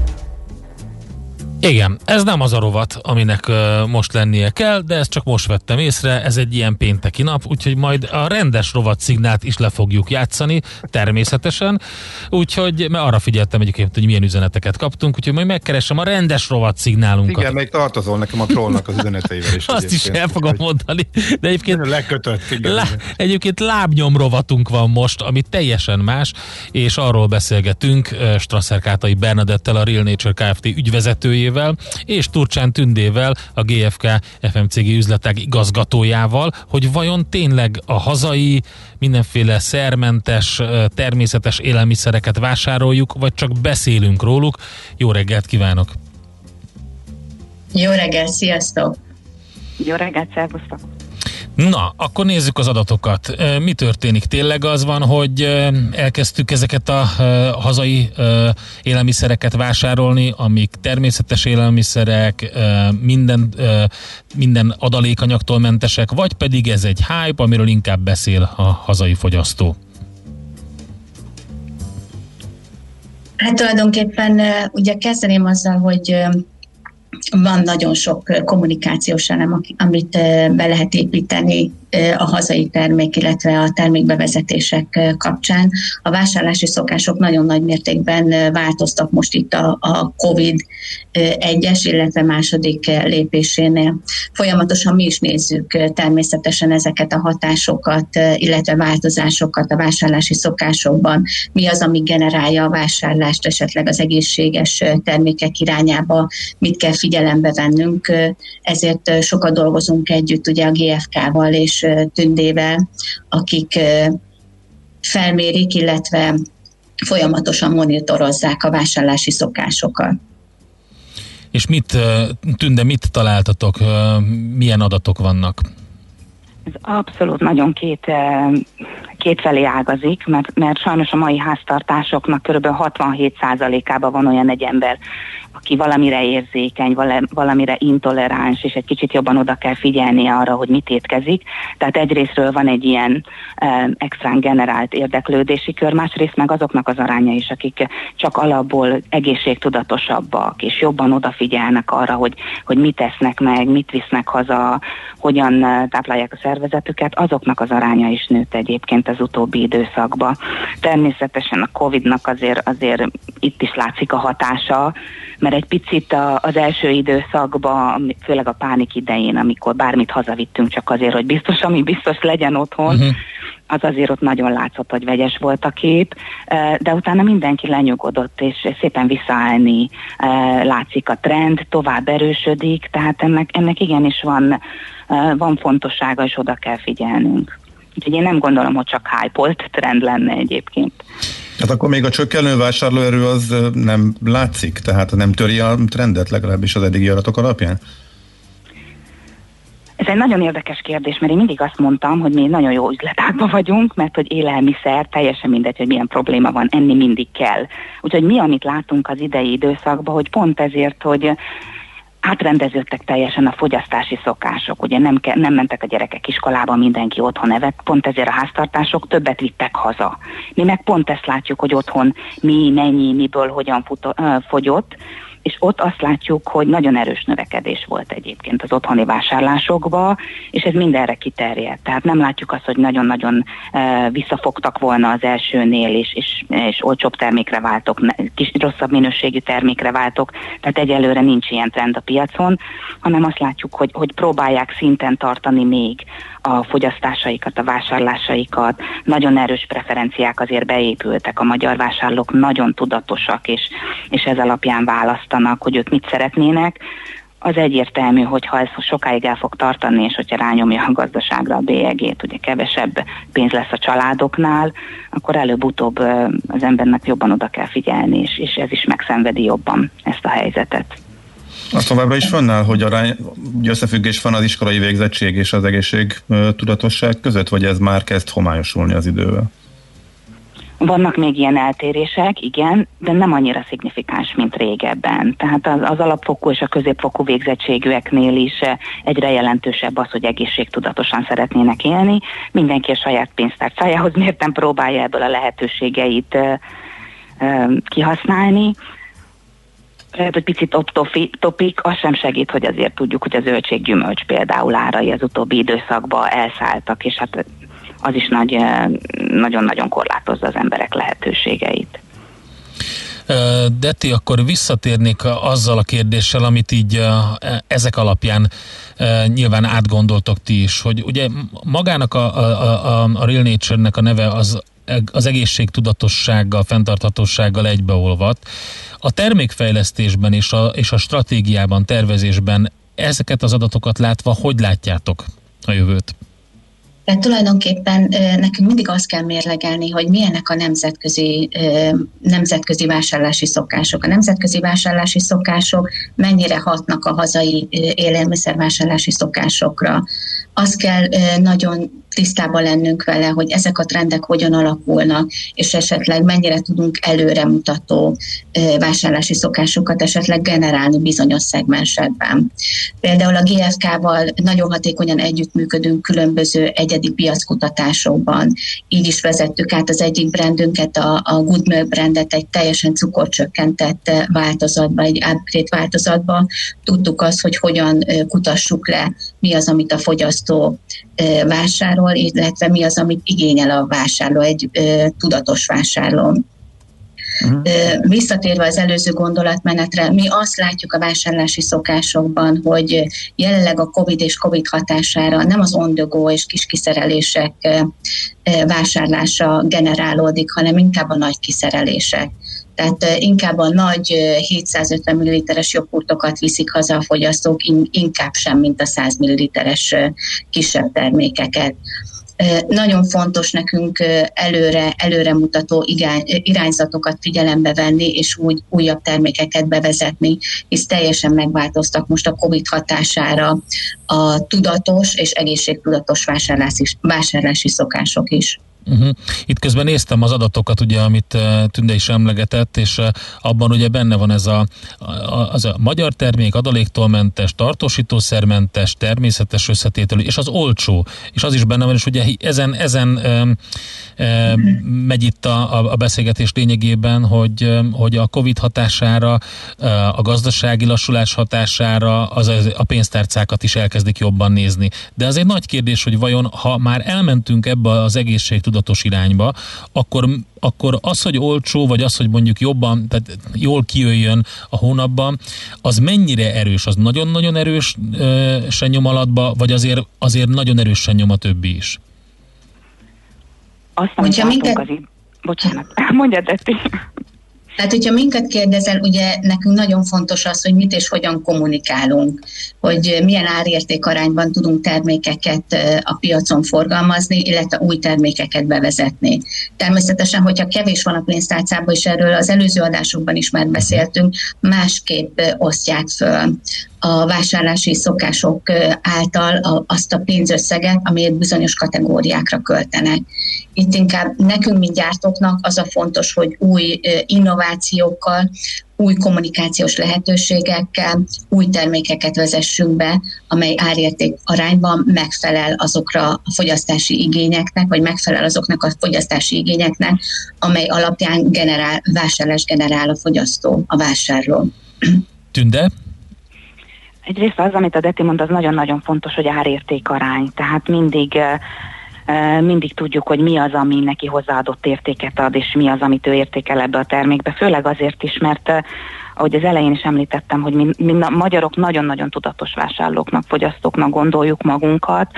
Igen, ez nem az a rovat, aminek uh, most lennie kell, de ezt csak most vettem észre, ez egy ilyen pénteki nap, úgyhogy majd a rendes rovat szignált is le fogjuk játszani, természetesen, úgyhogy mert arra figyeltem egyébként, hogy milyen üzeneteket kaptunk, úgyhogy majd megkeresem a rendes rovat szignálunkat. Igen, még tartozol nekem a trollnak az üzeneteivel is. Azt is el fogom mondani, de egyébként, Lekötött, igen. lá, egyébként lábnyom rovatunk van most, ami teljesen más, és arról beszélgetünk uh, Strasser Kátai Bernadettel, a Real Nature Kft. ügyvezetőjével, és Turcsán Tündével, a GFK FMCG üzletek igazgatójával, hogy vajon tényleg a hazai mindenféle szermentes, természetes élelmiszereket vásároljuk, vagy csak beszélünk róluk. Jó reggelt kívánok! Jó reggel, sziasztok! Jó reggelt, szervusztok! Na, akkor nézzük az adatokat. Mi történik? Tényleg az van, hogy elkezdtük ezeket a hazai élelmiszereket vásárolni, amik természetes élelmiszerek, minden, minden adalékanyagtól mentesek, vagy pedig ez egy hype, amiről inkább beszél a hazai fogyasztó? Hát tulajdonképpen ugye kezdeném azzal, hogy van nagyon sok kommunikációs elem, amit be lehet építeni a hazai termék, illetve a termékbevezetések kapcsán. A vásárlási szokások nagyon nagy mértékben változtak most itt a, a COVID egyes, illetve második lépésénél. Folyamatosan mi is nézzük természetesen ezeket a hatásokat, illetve változásokat a vásárlási szokásokban. Mi az, ami generálja a vásárlást esetleg az egészséges termékek irányába, mit kell figyelembe vennünk. Ezért sokat dolgozunk együtt ugye a GFK-val és Tündével, akik felmérik, illetve folyamatosan monitorozzák a vásárlási szokásokat. És mit, Tünde, mit találtatok? Milyen adatok vannak? Ez abszolút nagyon két, kétfelé ágazik, mert, mert sajnos a mai háztartásoknak kb. 67%-ában van olyan egy ember, aki valamire érzékeny, vala- valamire intoleráns, és egy kicsit jobban oda kell figyelni arra, hogy mit étkezik. Tehát egyrésztről van egy ilyen eh, extrán generált érdeklődési kör, másrészt meg azoknak az aránya is, akik csak alapból egészségtudatosabbak, és jobban odafigyelnek arra, hogy, hogy mit esznek meg, mit visznek haza, hogyan táplálják a szervezetüket, azoknak az aránya is nőtt egyébként az utóbbi időszakban. Természetesen a Covid-nak azért, azért itt is látszik a hatása, mert egy picit az első időszakban, főleg a pánik idején, amikor bármit hazavittünk csak azért, hogy biztos, ami biztos legyen otthon, uh-huh. az azért ott nagyon látszott, hogy vegyes volt a kép, de utána mindenki lenyugodott, és szépen visszaállni látszik a trend, tovább erősödik, tehát ennek, ennek igenis van, van fontossága, és oda kell figyelnünk. Úgyhogy én nem gondolom, hogy csak hype trend lenne egyébként. Hát akkor még a csökkenő vásárlóerő az nem látszik, tehát nem töri a trendet legalábbis az eddigi adatok alapján? Ez egy nagyon érdekes kérdés, mert én mindig azt mondtam, hogy mi nagyon jó üzletágban vagyunk, mert hogy élelmiszer, teljesen mindegy, hogy milyen probléma van, enni mindig kell. Úgyhogy mi, amit látunk az idei időszakban, hogy pont ezért, hogy átrendeződtek teljesen a fogyasztási szokások. Ugye nem, ke- nem mentek a gyerekek iskolába, mindenki otthon evett, pont ezért a háztartások többet vittek haza. Mi meg pont ezt látjuk, hogy otthon mi, mennyi, miből, hogyan futo- fogyott, és ott azt látjuk, hogy nagyon erős növekedés volt egyébként az otthoni vásárlásokba, és ez mindenre kiterjedt. Tehát nem látjuk azt, hogy nagyon-nagyon e, visszafogtak volna az elsőnél, és, és, és olcsóbb termékre váltok, kis rosszabb minőségű termékre váltok, tehát egyelőre nincs ilyen trend a piacon, hanem azt látjuk, hogy, hogy próbálják szinten tartani még a fogyasztásaikat, a vásárlásaikat. Nagyon erős preferenciák azért beépültek, a magyar vásárlók nagyon tudatosak, és, és ez alapján választanak, hogy ők mit szeretnének. Az egyértelmű, hogy ha ez sokáig el fog tartani, és hogyha rányomja a gazdaságra a bélyegét, ugye kevesebb pénz lesz a családoknál, akkor előbb-utóbb az embernek jobban oda kell figyelni, és, és ez is megszenvedi jobban ezt a helyzetet. Azt továbbra is fönnáll, hogy arány, ugye összefüggés van az iskolai végzettség és az egészség tudatosság között, vagy ez már kezd homályosulni az idővel? Vannak még ilyen eltérések, igen, de nem annyira szignifikáns, mint régebben. Tehát az, az alapfokú és a középfokú végzettségűeknél is egyre jelentősebb az, hogy egészségtudatosan szeretnének élni. Mindenki a saját pénztárcájához mérten próbálja ebből a lehetőségeit kihasználni. Lehet, hogy picit topik, az sem segít, hogy azért tudjuk, hogy a zöldséggyümölcs például árai az utóbbi időszakban elszálltak, és hát az is nagy, nagyon-nagyon korlátozza az emberek lehetőségeit. Deti, akkor visszatérnék azzal a kérdéssel, amit így ezek alapján nyilván átgondoltok ti is, hogy ugye magának a, a, a, a Real Nature-nek a neve az az egészségtudatossággal, fenntarthatósággal egybeolvat. A termékfejlesztésben és a, és a stratégiában, tervezésben ezeket az adatokat látva, hogy látjátok a jövőt? Tehát tulajdonképpen nekünk mindig azt kell mérlegelni, hogy milyenek a nemzetközi, nemzetközi vásárlási szokások. A nemzetközi vásárlási szokások mennyire hatnak a hazai élelmiszervásárlási szokásokra. Azt kell nagyon tisztában lennünk vele, hogy ezek a trendek hogyan alakulnak, és esetleg mennyire tudunk előremutató vásárlási szokásokat esetleg generálni bizonyos szegmensekben. Például a GFK-val nagyon hatékonyan együttműködünk különböző egyedi piackutatásokban. Így is vezettük át az egyik brandünket, a, a Good Milk brandet egy teljesen cukorcsökkentett változatba, egy upgrade változatba. Tudtuk azt, hogy hogyan kutassuk le, mi az, amit a fogyasztó vásárol, illetve mi az, amit igényel a vásárló, egy tudatos vásárló. Uh-huh. Visszatérve az előző gondolatmenetre, mi azt látjuk a vásárlási szokásokban, hogy jelenleg a COVID és COVID hatására nem az on és kis kiszerelések vásárlása generálódik, hanem inkább a nagy kiszerelések. Tehát inkább a nagy 750 ml-es joghurtokat viszik haza a fogyasztók, inkább sem, mint a 100 ml-es kisebb termékeket nagyon fontos nekünk előre, előremutató irányzatokat figyelembe venni, és úgy újabb termékeket bevezetni, hisz teljesen megváltoztak most a COVID hatására a tudatos és egészségtudatos vásárlási, vásárlási szokások is. Uh-huh. Itt közben néztem az adatokat, ugye, amit uh, Tünde is emlegetett, és uh, abban ugye benne van ez a, a, az a magyar termék, adaléktólmentes, tartósítószermentes, természetes összetételű, és az olcsó, és az is benne van, és ugye ezen, ezen um, um, megy itt a, a beszélgetés lényegében, hogy, hogy a Covid hatására, uh, a gazdasági lassulás hatására az, a pénztárcákat is elkezdik jobban nézni. De az egy nagy kérdés, hogy vajon, ha már elmentünk ebbe az egészség tudatos irányba, akkor, akkor az, hogy olcsó, vagy az, hogy mondjuk jobban, tehát jól kijöjjön a hónapban, az mennyire erős? Az nagyon-nagyon erős se nyom alatba, vagy azért, azért nagyon erősen nyom a többi is? Azt, Hogyha minket... az... Bocsánat, mondjad, Detti. Tehát, hogyha minket kérdezel, ugye nekünk nagyon fontos az, hogy mit és hogyan kommunikálunk, hogy milyen árérték arányban tudunk termékeket a piacon forgalmazni, illetve új termékeket bevezetni. Természetesen, hogyha kevés van a pénztárcában, és erről az előző adásokban is már beszéltünk, másképp osztják föl a vásárlási szokások által azt a pénzösszeget, amelyet bizonyos kategóriákra költenek. Itt inkább nekünk, mint gyártóknak az a fontos, hogy új innovációkkal, új kommunikációs lehetőségekkel új termékeket vezessünk be, amely árérték arányban megfelel azokra a fogyasztási igényeknek, vagy megfelel azoknak a fogyasztási igényeknek, amely alapján generál, vásárlás generál a fogyasztó, a vásárló. Tünde? Egyrészt az, amit a Deti mond, az nagyon-nagyon fontos, hogy árérték arány. Tehát mindig mindig tudjuk, hogy mi az, ami neki hozzáadott értéket ad, és mi az, amit ő értékel ebbe a termékbe. Főleg azért is, mert ahogy az elején is említettem, hogy mi, mi a magyarok nagyon-nagyon tudatos vásárlóknak, fogyasztóknak gondoljuk magunkat,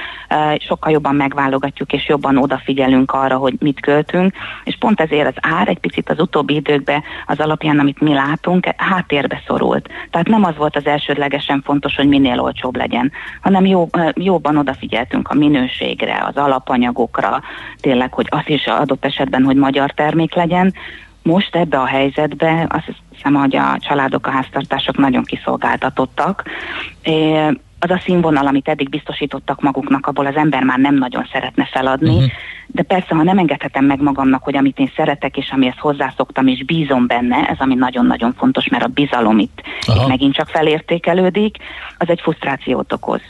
sokkal jobban megválogatjuk és jobban odafigyelünk arra, hogy mit költünk, és pont ezért az ár egy picit az utóbbi időkben az alapján, amit mi látunk, háttérbe szorult. Tehát nem az volt az elsődlegesen fontos, hogy minél olcsóbb legyen, hanem jó, jobban odafigyeltünk a minőségre, az alapanyagokra, tényleg, hogy az is adott esetben, hogy magyar termék legyen, most ebbe a helyzetbe azt hiszem, hogy a családok, a háztartások nagyon kiszolgáltatottak. Az a színvonal, amit eddig biztosítottak maguknak, abból az ember már nem nagyon szeretne feladni. Uh-huh de persze, ha nem engedhetem meg magamnak, hogy amit én szeretek, és amihez hozzászoktam, és bízom benne, ez ami nagyon-nagyon fontos, mert a bizalom itt, itt megint csak felértékelődik, az egy frusztrációt okoz.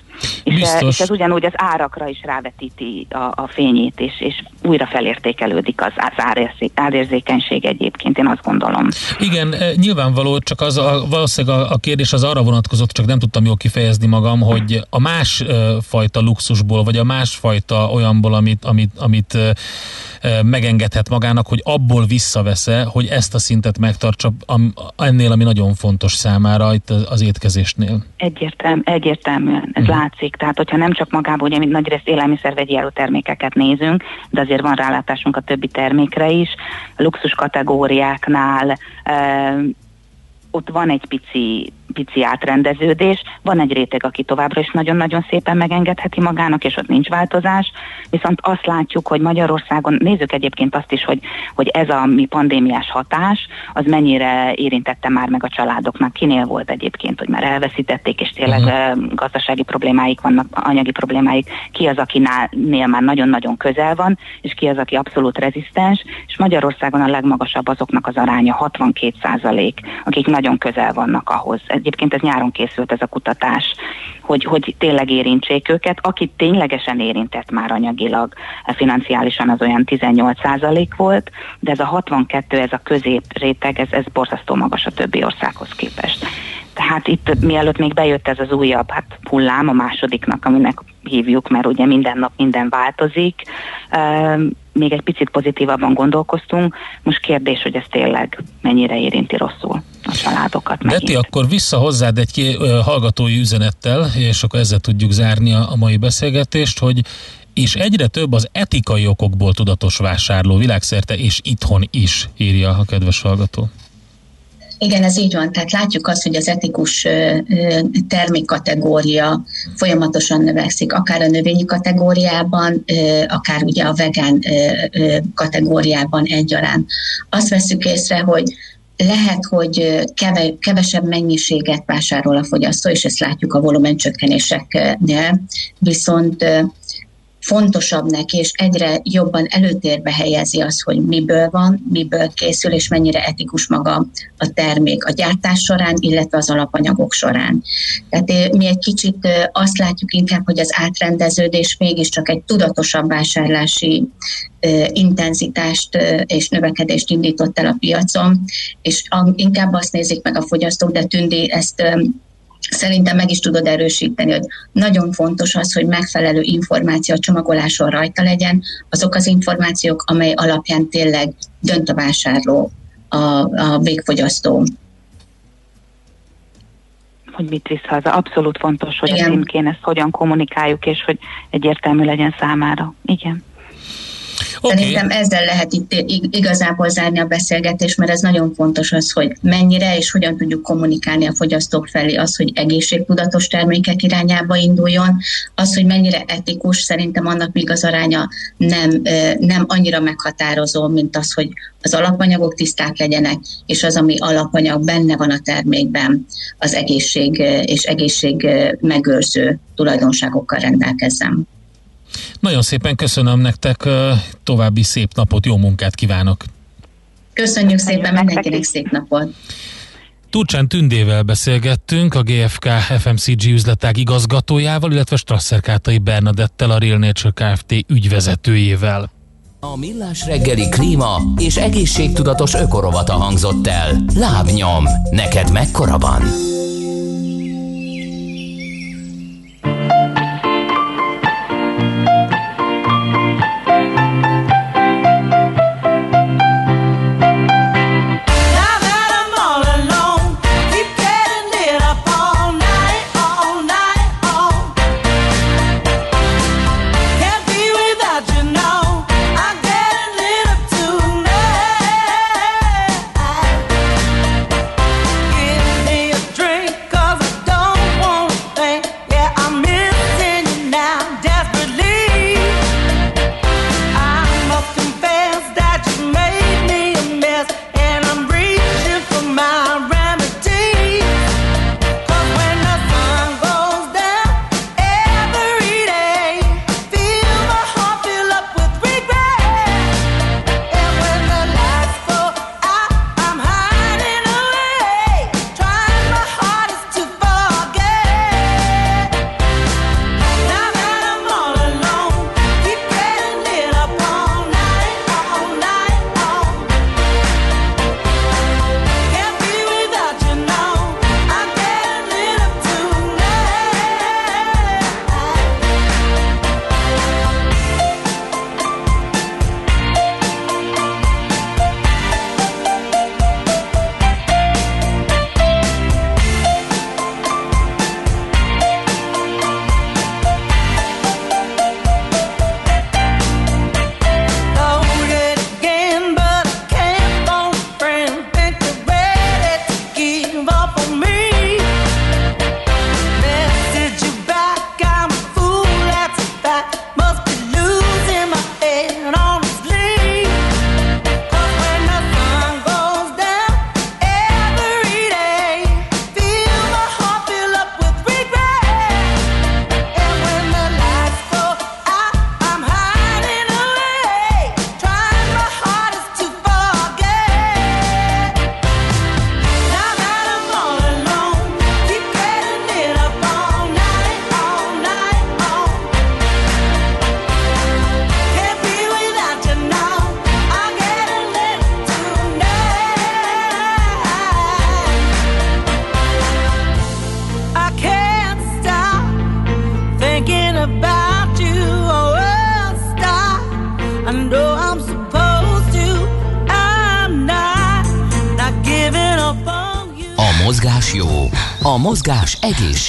És, Biztos. és ez ugyanúgy az árakra is rávetíti a, a fényét, és, és újra felértékelődik az, az árérzé, árérzékenység egyébként, én azt gondolom. Igen, eh, nyilvánvaló, csak az a, valószínűleg a, a kérdés az arra vonatkozott, csak nem tudtam jól kifejezni magam, hogy a más ö, fajta luxusból, vagy a más fajta olyanból, amit, amit, amit ö, megengedhet magának, hogy abból visszavesze, hogy ezt a szintet megtartsa ennél, ami nagyon fontos számára itt az, étkezésnél. Egyértelmű, egyértelműen, ez Mhm. látszik. Tehát, hogyha nem csak magában, ugye, mint nagyrészt élelmiszervegyi termékeket nézünk, de azért van rálátásunk a többi termékre is. A luxus kategóriáknál ott van egy pici, pici átrendeződés, van egy réteg, aki továbbra is nagyon-nagyon szépen megengedheti magának, és ott nincs változás, viszont azt látjuk, hogy Magyarországon, nézzük egyébként azt is, hogy, hogy ez a mi pandémiás hatás, az mennyire érintette már meg a családoknak, kinél volt egyébként, hogy már elveszítették, és tényleg uh-huh. gazdasági problémáik vannak, anyagi problémáik, ki az, akinél már nagyon-nagyon közel van, és ki az, aki abszolút rezisztens, és Magyarországon a legmagasabb azoknak az aránya 62 százalék, akik nagyon közel vannak ahhoz. Egyébként ez nyáron készült ez a kutatás, hogy, hogy tényleg érintsék őket. Aki ténylegesen érintett már anyagilag, financiálisan az olyan 18 százalék volt, de ez a 62, ez a középréteg, ez, ez borzasztó magas a többi országhoz képest. Tehát itt mielőtt még bejött ez az újabb hát hullám, a másodiknak, aminek hívjuk, mert ugye minden nap minden változik, még egy picit pozitívabban gondolkoztunk. Most kérdés, hogy ez tényleg mennyire érinti rosszul a családokat. Beti, akkor vissza hozzád egy hallgatói üzenettel, és akkor ezzel tudjuk zárni a, a mai beszélgetést, hogy és egyre több az etikai okokból tudatos vásárló világszerte és itthon is, írja a kedves hallgató. Igen, ez így van. Tehát látjuk azt, hogy az etikus termékkategória folyamatosan növekszik, akár a növényi kategóriában, akár ugye a vegán kategóriában egyaránt. Azt veszük észre, hogy lehet, hogy keve, kevesebb mennyiséget vásárol a fogyasztó, és ezt látjuk a volumencsökkenéseknél, viszont fontosabb neki, és egyre jobban előtérbe helyezi az, hogy miből van, miből készül, és mennyire etikus maga a termék a gyártás során, illetve az alapanyagok során. Tehát mi egy kicsit azt látjuk inkább, hogy az átrendeződés mégiscsak egy tudatosabb vásárlási intenzitást és növekedést indított el a piacon, és inkább azt nézik meg a fogyasztók, de Tündi ezt szerintem meg is tudod erősíteni, hogy nagyon fontos az, hogy megfelelő információ a csomagoláson rajta legyen, azok az információk, amely alapján tényleg dönt a vásárló, a, a végfogyasztó. Hogy mit visz haza. Abszolút fontos, hogy Igen. a címkén ezt hogyan kommunikáljuk, és hogy egyértelmű legyen számára. Igen. Okay. Szerintem ezzel lehet itt igazából zárni a beszélgetést, mert ez nagyon fontos az, hogy mennyire és hogyan tudjuk kommunikálni a fogyasztók felé az, hogy egészségtudatos termékek irányába induljon, az, hogy mennyire etikus, szerintem annak még az aránya nem, nem annyira meghatározó, mint az, hogy az alapanyagok tiszták legyenek, és az, ami alapanyag benne van a termékben, az egészség és egészség megőrző tulajdonságokkal rendelkezzen. Nagyon szépen köszönöm nektek, további szép napot, jó munkát kívánok! Köszönjük szépen mindenkinek szép napot! Turcsán Tündével beszélgettünk, a GFK FMCG üzletág igazgatójával, illetve Strasser Kátai Bernadettel, a Real Nature Kft. ügyvezetőjével. A Millás reggeli klíma és egészségtudatos ökorovata hangzott el. Lábnyom, neked mekkora van?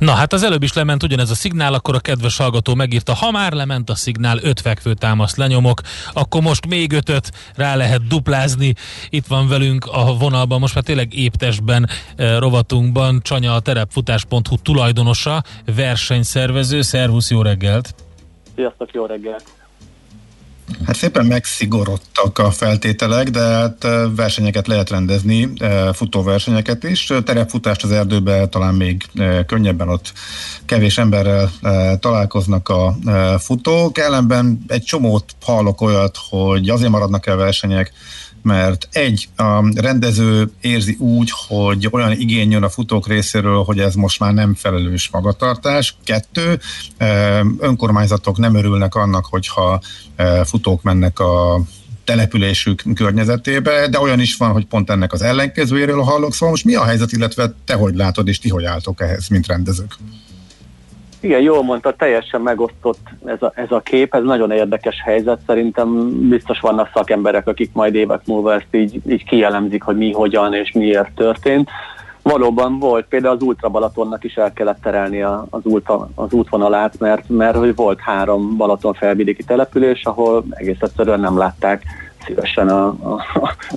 Na hát az előbb is lement ugyanez a szignál, akkor a kedves hallgató megírta, ha már lement a szignál, öt fekvő támaszt lenyomok, akkor most még ötöt rá lehet duplázni. Itt van velünk a vonalban, most már tényleg éptestben eh, rovatunkban, Csanya a terepfutás.hu tulajdonosa, versenyszervező. Szervusz, jó reggelt! Sziasztok, jó reggelt! Hát szépen megszigorodtak a feltételek, de hát versenyeket lehet rendezni, futóversenyeket is. Terepfutást az erdőbe talán még könnyebben ott kevés emberrel találkoznak a futók. Ellenben egy csomót hallok olyat, hogy azért maradnak el versenyek, mert egy, a rendező érzi úgy, hogy olyan igény jön a futók részéről, hogy ez most már nem felelős magatartás. Kettő, önkormányzatok nem örülnek annak, hogyha futók mennek a településük környezetébe, de olyan is van, hogy pont ennek az ellenkezőjéről hallok. Szóval most mi a helyzet, illetve te hogy látod, és ti hogy álltok ehhez, mint rendezők? Igen, jól mondta, teljesen megosztott ez a, ez a kép, ez nagyon érdekes helyzet. Szerintem biztos vannak szakemberek, akik majd évek múlva ezt így, így kielemzik, hogy mi, hogyan és miért történt. Valóban volt, például az Ultra Balatonnak is el kellett terelni az, út, az útvonalát, mert, mert hogy volt három Balaton felvidéki település, ahol egész egyszerűen nem látták szívesen a, a,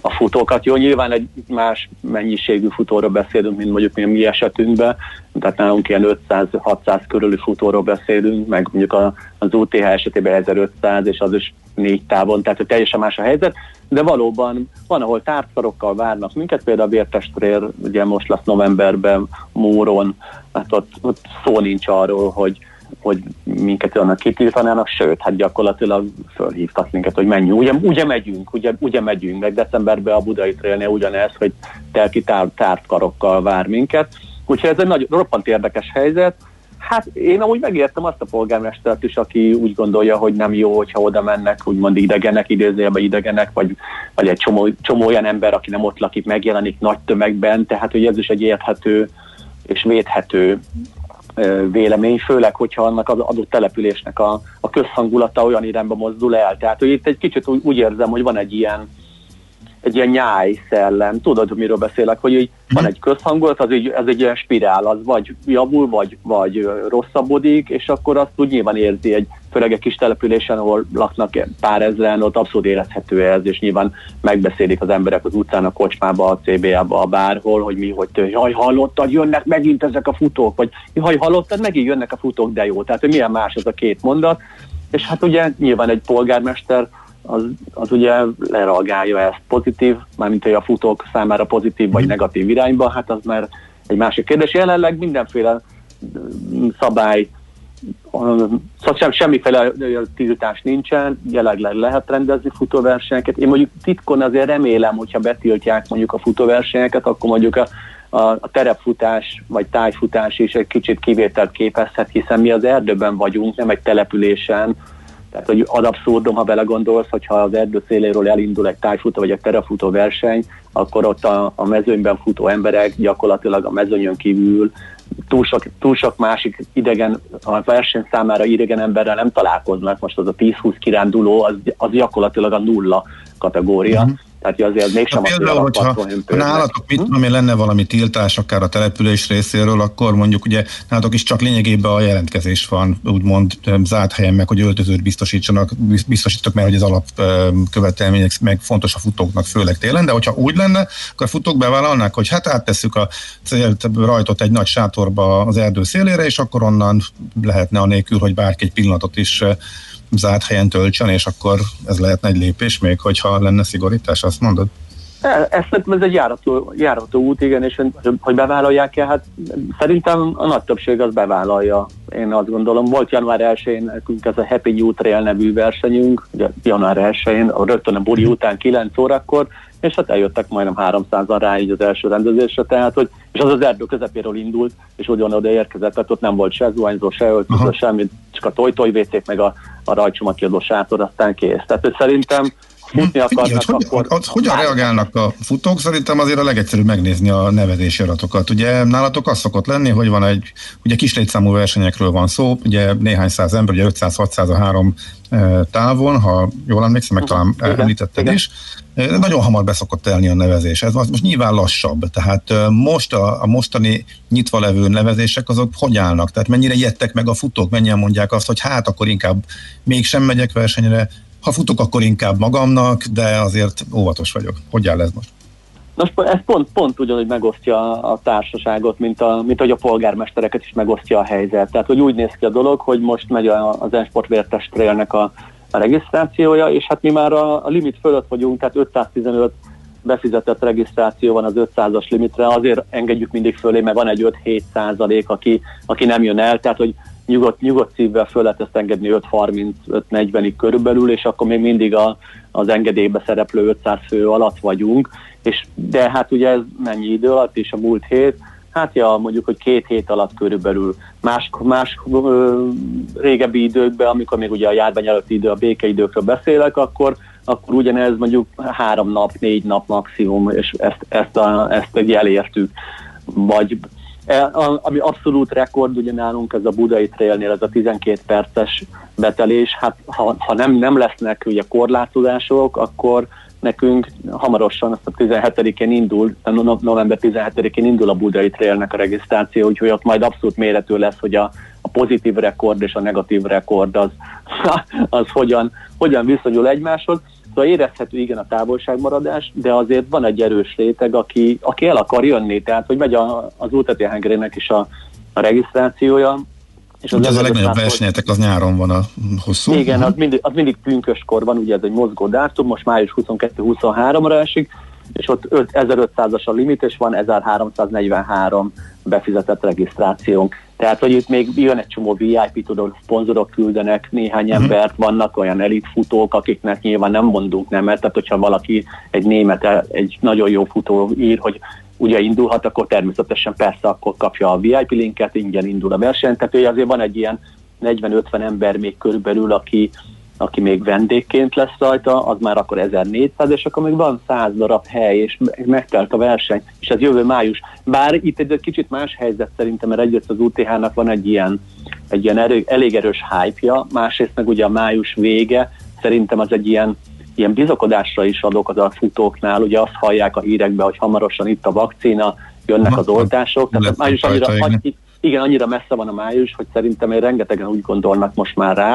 a futókat. Jó, nyilván egy más mennyiségű futóról beszélünk, mint mondjuk mi, esetünkben, tehát nálunk ilyen 500-600 körüli futóról beszélünk, meg mondjuk a, az UTH esetében 1500, és az is négy távon, tehát hogy teljesen más a helyzet, de valóban van, ahol tárcarokkal várnak minket, például a Vértestrér, ugye most lesz novemberben Móron, hát ott, ott szó nincs arról, hogy hogy minket annak kitiltanának, sőt, hát gyakorlatilag fölhívtak minket, hogy menjünk. Ugye, ugye megyünk, ugye, ugye megyünk, meg decemberben a Budai Trailnél ugyanez, hogy telki tár, tárt karokkal vár minket. Úgyhogy ez egy nagy, roppant érdekes helyzet. Hát én amúgy megértem azt a polgármestert is, aki úgy gondolja, hogy nem jó, hogyha oda mennek, úgymond idegenek, idézőjelben idegenek, vagy, vagy egy csomó, csomó olyan ember, aki nem ott lakik, megjelenik nagy tömegben, tehát hogy ez is egy érthető és védhető vélemény, főleg, hogyha annak az adott településnek a, a közhangulata olyan irányba mozdul el. Tehát, hogy itt egy kicsit úgy, úgy érzem, hogy van egy ilyen egy ilyen nyáj szellem, tudod, miről beszélek, hogy így van egy közhangulat, az egy, ez egy ilyen spirál, az vagy javul, vagy, vagy rosszabbodik, és akkor azt úgy nyilván érzi egy, főleg egy kis településen, ahol laknak pár ezeren, ott abszolút érezhető ez, és nyilván megbeszélik az emberek az utcán, a kocsmába, a CBA-ba, a bárhol, hogy mi, hogy tő, jaj, hallottad, jönnek megint ezek a futók, vagy jaj, hallottad, megint jönnek a futók, de jó. Tehát, hogy milyen más ez a két mondat. És hát ugye nyilván egy polgármester az, az ugye lereagálja ezt pozitív, mármint hogy a futók számára pozitív vagy negatív irányba, hát az már egy másik kérdés. Jelenleg mindenféle szabály, szóval semmiféle tiltás nincsen, jelenleg lehet rendezni futóversenyeket. Én mondjuk titkon azért remélem, hogyha betiltják mondjuk a futóversenyeket, akkor mondjuk a, a, a terepfutás vagy tájfutás is egy kicsit kivételt képezhet, hiszen mi az erdőben vagyunk, nem egy településen, tehát, hogy ad abszurdum, ha belegondolsz, hogyha az erdő széléről elindul egy tájfutó vagy egy terefutó verseny, akkor ott a, a mezőnyben futó emberek gyakorlatilag a mezőnyön kívül túl sok, túl sok másik idegen, a verseny számára idegen emberrel nem találkoznak. Most az a 10-20 kiránduló, az, az gyakorlatilag a nulla kategória. Mm-hmm. Tehát azért mégsem hát, például, hogyha nálatok mit hm? tudom én, lenne valami tiltás akár a település részéről, akkor mondjuk ugye nálatok is csak lényegében a jelentkezés van, úgymond zárt helyen meg, hogy öltözőt biztosítsanak, biztosítok mert hogy az alapkövetelmények meg fontos a futóknak, főleg télen, de hogyha úgy lenne, akkor a futók bevállalnák, hogy hát áttesszük a rajtot egy nagy sátorba az erdő szélére, és akkor onnan lehetne a nélkül, hogy bárki egy pillanatot is zárt helyen töltsön, és akkor ez lehetne egy lépés még, hogyha lenne szigorítás, azt mondod? E, ez, ez egy járató, járató út, igen, és hogy bevállalják-e, hát szerintem a nagy többség az bevállalja. Én azt gondolom, volt január 1-én nekünk ez a Happy New Trail nevű versenyünk, ugye január 1-én, a rögtön a buli után 9 órakor, és hát eljöttek majdnem 300-an rá így az első rendezésre, tehát, hogy, és az az erdő közepéről indult, és ugyanoda érkezett, tehát ott nem volt se zuhányzó, se öltöző, semmit, csak a toj-toj meg a, a rajcsomakiadó sátor, aztán kész. Tehát hogy szerintem futni akarnak, Igen, hogy, akkor... az, hogyan reagálnak a futók? Szerintem azért a legegyszerűbb megnézni a nevezési adatokat. Ugye nálatok az szokott lenni, hogy van egy, ugye kis létszámú versenyekről van szó, ugye néhány száz ember, ugye 500-600 a három e, távon, ha jól emlékszem, meg talán Igen, említetted igen. is. E, Nagyon hamar beszokott telni a nevezés. Ez most most nyilván lassabb. Tehát e, most a, a mostani nyitva levő nevezések azok hogy állnak? Tehát mennyire jettek meg a futók? Mennyien mondják azt, hogy hát akkor inkább mégsem megyek versenyre, ha futok, akkor inkább magamnak, de azért óvatos vagyok. Hogy áll ez most? Nos, ez pont, pont ugyanúgy megosztja a társaságot, mint, a, mint hogy a polgármestereket is megosztja a helyzet. Tehát, hogy úgy néz ki a dolog, hogy most megy az Ensport Vértestrélnek a, a regisztrációja, és hát mi már a, a limit fölött vagyunk, tehát 515 befizetett regisztráció van az 500-as limitre, azért engedjük mindig fölé, mert van egy 5-7 százalék, aki, aki nem jön el, tehát hogy nyugodt, nyugodt szívvel föl lehet ezt engedni 5-30-5-40-ig körülbelül, és akkor még mindig a, az engedélybe szereplő 500 fő alatt vagyunk, és de hát ugye ez mennyi idő alatt, és a múlt hét, hát ja, mondjuk, hogy két hét alatt körülbelül. Más, más ö, régebbi időkben, amikor még ugye a járvány előtti idő, a békeidőkről beszélek, akkor akkor ugyanez mondjuk három nap, négy nap maximum, és ezt, ezt, a, ezt elértük. Vagy ami abszolút rekord ugye nálunk ez a budai trailnél, ez a 12 perces betelés, hát ha, ha nem, nem lesznek ugye korlátozások, akkor nekünk hamarosan, azt a 17-én indul, no- no- november 17-én indul a budai trailnek a regisztráció, úgyhogy ott majd abszolút méretű lesz, hogy a, a pozitív rekord és a negatív rekord az, az hogyan, hogyan viszonyul egymáshoz. Szóval érezhető igen a távolságmaradás, de azért van egy erős réteg, aki, aki el akar jönni, tehát hogy megy a, az UTT Hungary-nek is a, a regisztrációja. És ugye ez a 1500 legnagyobb versenyetek az nyáron van a hosszú. igen, az mindig, az mindig pünköskor van, ugye ez egy mozgó dátum, most május 22-23-ra esik, és ott öt- 1500-as a limit, és van 1343 befizetett regisztrációnk. Tehát, hogy itt még jön egy csomó VIP, tudod, szponzorok küldenek néhány Mhm. embert, vannak olyan elitfutók, akiknek nyilván nem mondunk nemet, tehát hogyha valaki egy német, egy nagyon jó futó ír, hogy ugye indulhat, akkor természetesen persze akkor kapja a VIP linket, ingyen indul a verseny, tehát hogy azért van egy ilyen 40-50 ember még körülbelül, aki, aki még vendégként lesz rajta, az már akkor 1400, és akkor még van 100 darab hely, és me- megtelt a verseny, és ez jövő május. Bár itt egy kicsit más helyzet szerintem, mert egyrészt az UTH-nak van egy ilyen, egy ilyen erő, elég erős hype-ja, másrészt meg ugye a május vége, szerintem az egy ilyen, ilyen bizakodásra is ad okot a futóknál, ugye azt hallják a hírekbe, hogy hamarosan itt a vakcina, jönnek az oltások, tehát május annyira, igen. annyi- igen, annyira messze van a május, hogy szerintem én rengetegen úgy gondolnak most már rá,